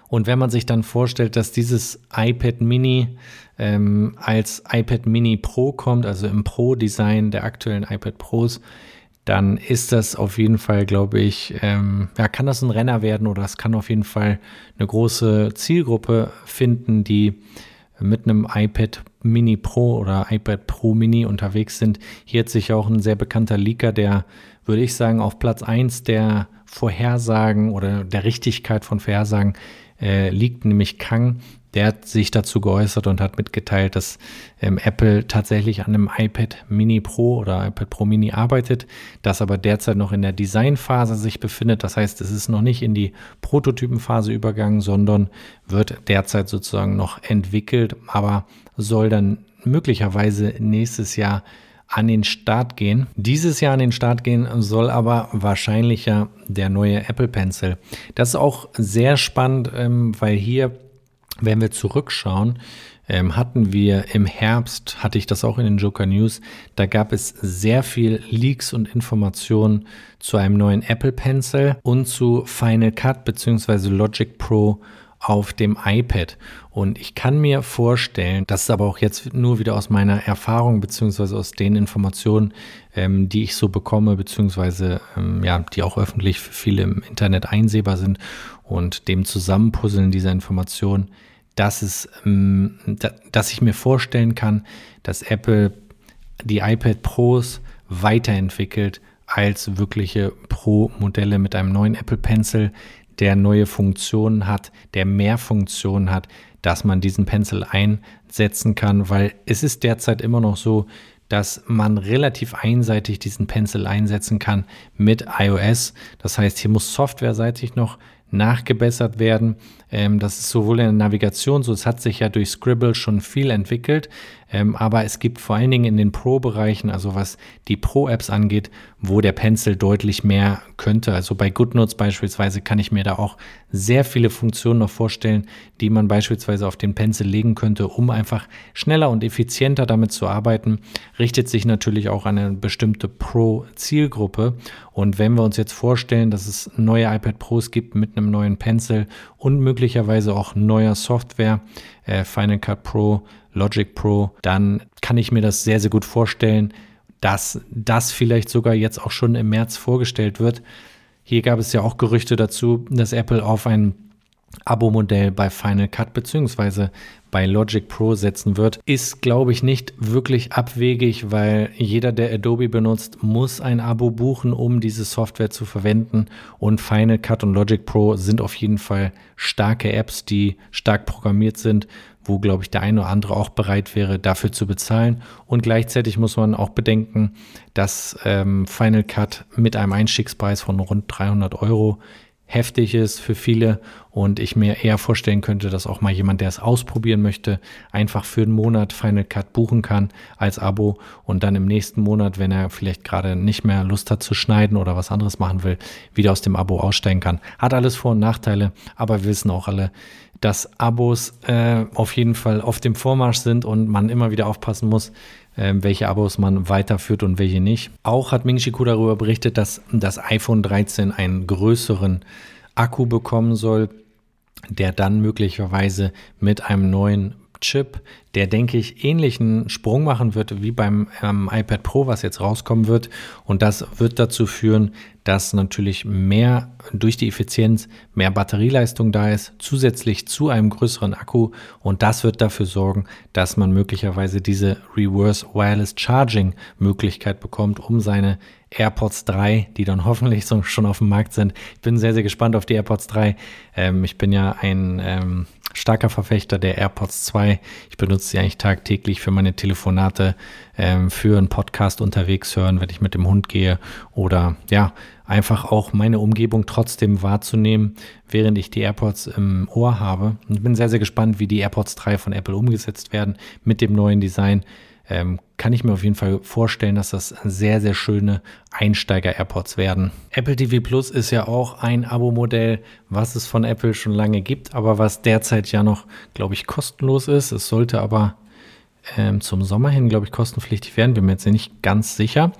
[SPEAKER 1] Und wenn man sich dann vorstellt, dass dieses iPad Mini ähm, als iPad Mini Pro kommt, also im Pro-Design der aktuellen iPad Pros, dann ist das auf jeden Fall, glaube ich, ähm, ja, kann das ein Renner werden oder es kann auf jeden Fall eine große Zielgruppe finden, die mit einem iPad Mini Pro oder iPad Pro Mini unterwegs sind. Hier hat sich auch ein sehr bekannter Leaker, der, würde ich sagen, auf Platz 1 der Vorhersagen oder der Richtigkeit von Vorhersagen äh, liegt, nämlich Kang. Der hat sich dazu geäußert und hat mitgeteilt, dass ähm, Apple tatsächlich an einem iPad Mini Pro oder iPad Pro Mini arbeitet, das aber derzeit noch in der Designphase sich befindet. Das heißt, es ist noch nicht in die Prototypenphase übergangen, sondern wird derzeit sozusagen noch entwickelt, aber soll dann möglicherweise nächstes Jahr an den Start gehen. Dieses Jahr an den Start gehen soll aber wahrscheinlicher der neue Apple Pencil. Das ist auch sehr spannend, ähm, weil hier wenn wir zurückschauen, ähm, hatten wir im Herbst, hatte ich das auch in den Joker News, da gab es sehr viel Leaks und Informationen zu einem neuen Apple Pencil und zu Final Cut bzw. Logic Pro auf dem iPad. Und ich kann mir vorstellen, das ist aber auch jetzt nur wieder aus meiner Erfahrung beziehungsweise aus den Informationen, ähm, die ich so bekomme, beziehungsweise ähm, ja, die auch öffentlich für viele im Internet einsehbar sind und dem Zusammenpuzzeln dieser Informationen dass es, ähm, dass ich mir vorstellen kann, dass Apple die iPad Pros weiterentwickelt als wirkliche Pro-Modelle mit einem neuen Apple Pencil, der neue Funktionen hat, der mehr Funktionen hat, dass man diesen Pencil einsetzen kann, weil es ist derzeit immer noch so, dass man relativ einseitig diesen Pencil einsetzen kann mit iOS. Das heißt, hier muss softwareseitig noch nachgebessert werden. Ähm, das ist sowohl in der Navigation, so es hat sich ja durch Scribble schon viel entwickelt, ähm, aber es gibt vor allen Dingen in den Pro-Bereichen, also was die Pro-Apps angeht, wo der Pencil deutlich mehr könnte. Also bei GoodNotes beispielsweise kann ich mir da auch sehr viele Funktionen noch vorstellen, die man beispielsweise auf den Pencil legen könnte, um einfach schneller und effizienter damit zu arbeiten. Richtet sich natürlich auch an eine bestimmte Pro-Zielgruppe. Und wenn wir uns jetzt vorstellen, dass es neue iPad Pros gibt mit einem neuen Pencil und möglicherweise auch neuer Software, äh, Final Cut Pro, Logic Pro, dann kann ich mir das sehr, sehr gut vorstellen, dass das vielleicht sogar jetzt auch schon im März vorgestellt wird. Hier gab es ja auch Gerüchte dazu, dass Apple auf ein Abo-Modell bei Final Cut bzw. bei Logic Pro setzen wird, ist, glaube ich, nicht wirklich abwegig, weil jeder, der Adobe benutzt, muss ein Abo buchen, um diese Software zu verwenden. Und Final Cut und Logic Pro sind auf jeden Fall starke Apps, die stark programmiert sind wo, glaube ich, der eine oder andere auch bereit wäre, dafür zu bezahlen. Und gleichzeitig muss man auch bedenken, dass ähm, Final Cut mit einem Einstiegspreis von rund 300 Euro heftig ist für viele und ich mir eher vorstellen könnte, dass auch mal jemand, der es ausprobieren möchte, einfach für einen Monat Final Cut buchen kann als Abo und dann im nächsten Monat, wenn er vielleicht gerade nicht mehr Lust hat zu schneiden oder was anderes machen will, wieder aus dem Abo aussteigen kann. Hat alles Vor- und Nachteile, aber wir wissen auch alle, dass Abos äh, auf jeden Fall auf dem Vormarsch sind und man immer wieder aufpassen muss, welche Abos man weiterführt und welche nicht. Auch hat Ming Chiku darüber berichtet, dass das iPhone 13 einen größeren Akku bekommen soll, der dann möglicherweise mit einem neuen Chip, der, denke ich, ähnlichen Sprung machen wird wie beim ähm, iPad Pro, was jetzt rauskommen wird. Und das wird dazu führen, dass natürlich mehr durch die Effizienz mehr Batterieleistung da ist, zusätzlich zu einem größeren Akku. Und das wird dafür sorgen, dass man möglicherweise diese Reverse Wireless Charging Möglichkeit bekommt, um seine AirPods 3, die dann hoffentlich so schon auf dem Markt sind. Ich bin sehr, sehr gespannt auf die AirPods 3. Ähm, ich bin ja ein ähm, starker Verfechter der AirPods 2. Ich benutze sie eigentlich tagtäglich für meine Telefonate, ähm, für einen Podcast unterwegs hören, wenn ich mit dem Hund gehe oder ja, einfach auch meine Umgebung trotzdem wahrzunehmen, während ich die AirPods im Ohr habe. Ich bin sehr, sehr gespannt, wie die AirPods 3 von Apple umgesetzt werden mit dem neuen Design ähm, kann ich mir auf jeden Fall vorstellen, dass das sehr, sehr schöne Einsteiger-AirPods werden. Apple TV Plus ist ja auch ein Abo-Modell, was es von Apple schon lange gibt, aber was derzeit ja noch, glaube ich, kostenlos ist. Es sollte aber ähm, zum Sommer hin, glaube ich, kostenpflichtig werden. Bin mir jetzt nicht ganz sicher.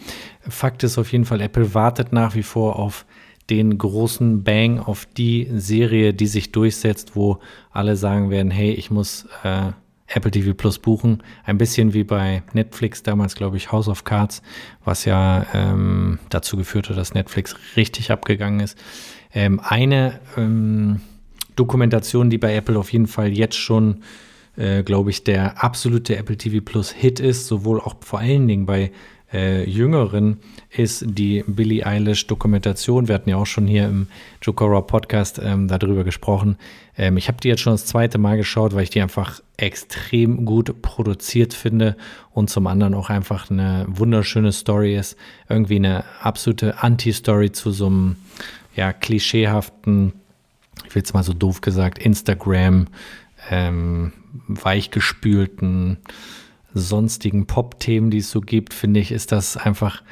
[SPEAKER 1] Fakt ist auf jeden Fall, Apple wartet nach wie vor auf den großen Bang, auf die Serie, die sich durchsetzt, wo alle sagen werden, hey, ich muss äh, Apple TV Plus buchen. Ein bisschen wie bei Netflix damals, glaube ich, House of Cards, was ja ähm, dazu geführt hat, dass Netflix richtig abgegangen ist. Ähm, eine ähm, Dokumentation, die bei Apple auf jeden Fall jetzt schon, äh, glaube ich, der absolute Apple TV Plus Hit ist, sowohl auch vor allen Dingen bei äh, Jüngeren ist die Billie Eilish Dokumentation. Wir hatten ja auch schon hier im Jokora Podcast ähm, darüber gesprochen. Ähm, ich habe die jetzt schon das zweite Mal geschaut, weil ich die einfach extrem gut produziert finde und zum anderen auch einfach eine wunderschöne Story ist. Irgendwie eine absolute Anti-Story zu so einem ja, klischeehaften, ich will es mal so doof gesagt, Instagram, ähm, weichgespülten, sonstigen Pop-Themen, die es so gibt, finde ich, ist das einfach,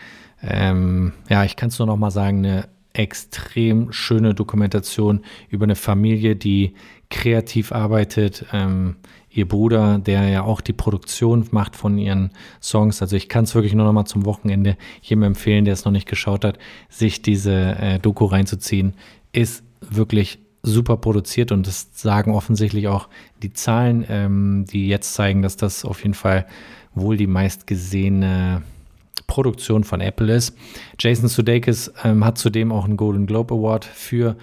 [SPEAKER 1] ähm, ja, ich kann es nur noch mal sagen, eine extrem schöne Dokumentation über eine Familie, die kreativ arbeitet. Ähm, ihr Bruder, der ja auch die Produktion macht von ihren Songs. Also ich kann es wirklich nur noch mal zum Wochenende jedem empfehlen, der es noch nicht geschaut hat, sich diese äh, Doku reinzuziehen. Ist wirklich super produziert und das sagen offensichtlich auch die Zahlen, ähm, die jetzt zeigen, dass das auf jeden Fall wohl die meistgesehene Produktion von Apple ist. Jason Sudeikis ähm, hat zudem auch einen Golden Globe Award für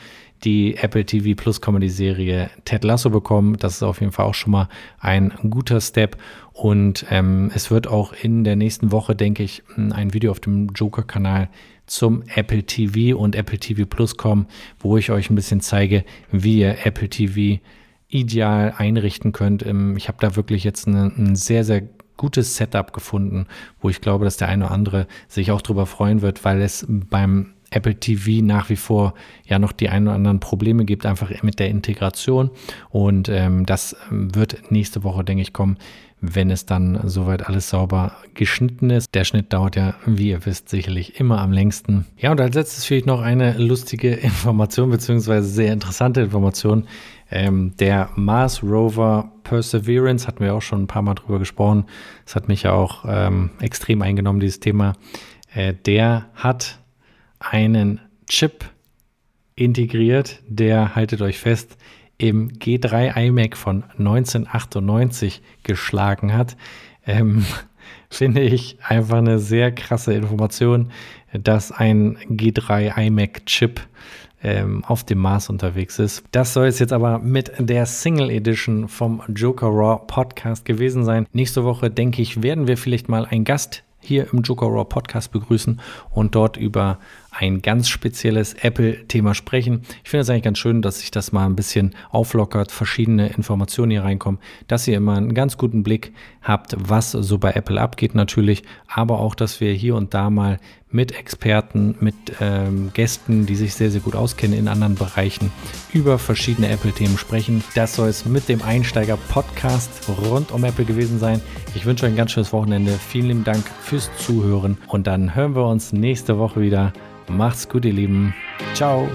[SPEAKER 1] die Apple TV Plus Comedy Serie Ted Lasso bekommen. Das ist auf jeden Fall auch schon mal ein guter Step. Und ähm, es wird auch in der nächsten Woche, denke ich, ein Video auf dem Joker-Kanal zum Apple TV und Apple TV Plus kommen, wo ich euch ein bisschen zeige, wie ihr Apple TV ideal einrichten könnt. Ähm, ich habe da wirklich jetzt ein sehr, sehr gutes Setup gefunden, wo ich glaube, dass der eine oder andere sich auch darüber freuen wird, weil es beim Apple TV nach wie vor ja noch die ein oder anderen Probleme gibt, einfach mit der Integration. Und ähm, das wird nächste Woche, denke ich, kommen, wenn es dann soweit alles sauber geschnitten ist. Der Schnitt dauert ja, wie ihr wisst, sicherlich immer am längsten. Ja, und als letztes vielleicht noch eine lustige Information, beziehungsweise sehr interessante Information. Ähm, der Mars Rover Perseverance, hatten wir auch schon ein paar Mal drüber gesprochen. Das hat mich ja auch ähm, extrem eingenommen, dieses Thema. Äh, der hat einen Chip integriert, der, haltet euch fest, im G3 iMac von 1998 geschlagen hat. Ähm, finde ich einfach eine sehr krasse Information, dass ein G3 iMac Chip ähm, auf dem Mars unterwegs ist. Das soll es jetzt aber mit der Single Edition vom Joker Raw Podcast gewesen sein. Nächste Woche, denke ich, werden wir vielleicht mal einen Gast hier im Joker Raw Podcast begrüßen und dort über ein ganz spezielles Apple-Thema sprechen. Ich finde es eigentlich ganz schön, dass sich das mal ein bisschen auflockert, verschiedene Informationen hier reinkommen, dass ihr immer einen ganz guten Blick habt, was so bei Apple abgeht natürlich, aber auch, dass wir hier und da mal mit Experten, mit ähm, Gästen, die sich sehr, sehr gut auskennen in anderen Bereichen, über verschiedene Apple-Themen sprechen. Das soll es mit dem Einsteiger-Podcast rund um Apple gewesen sein. Ich wünsche euch ein ganz schönes Wochenende. Vielen lieben Dank fürs Zuhören und dann hören wir uns nächste Woche wieder. Macht's gut, ihr Lieben. Ciao.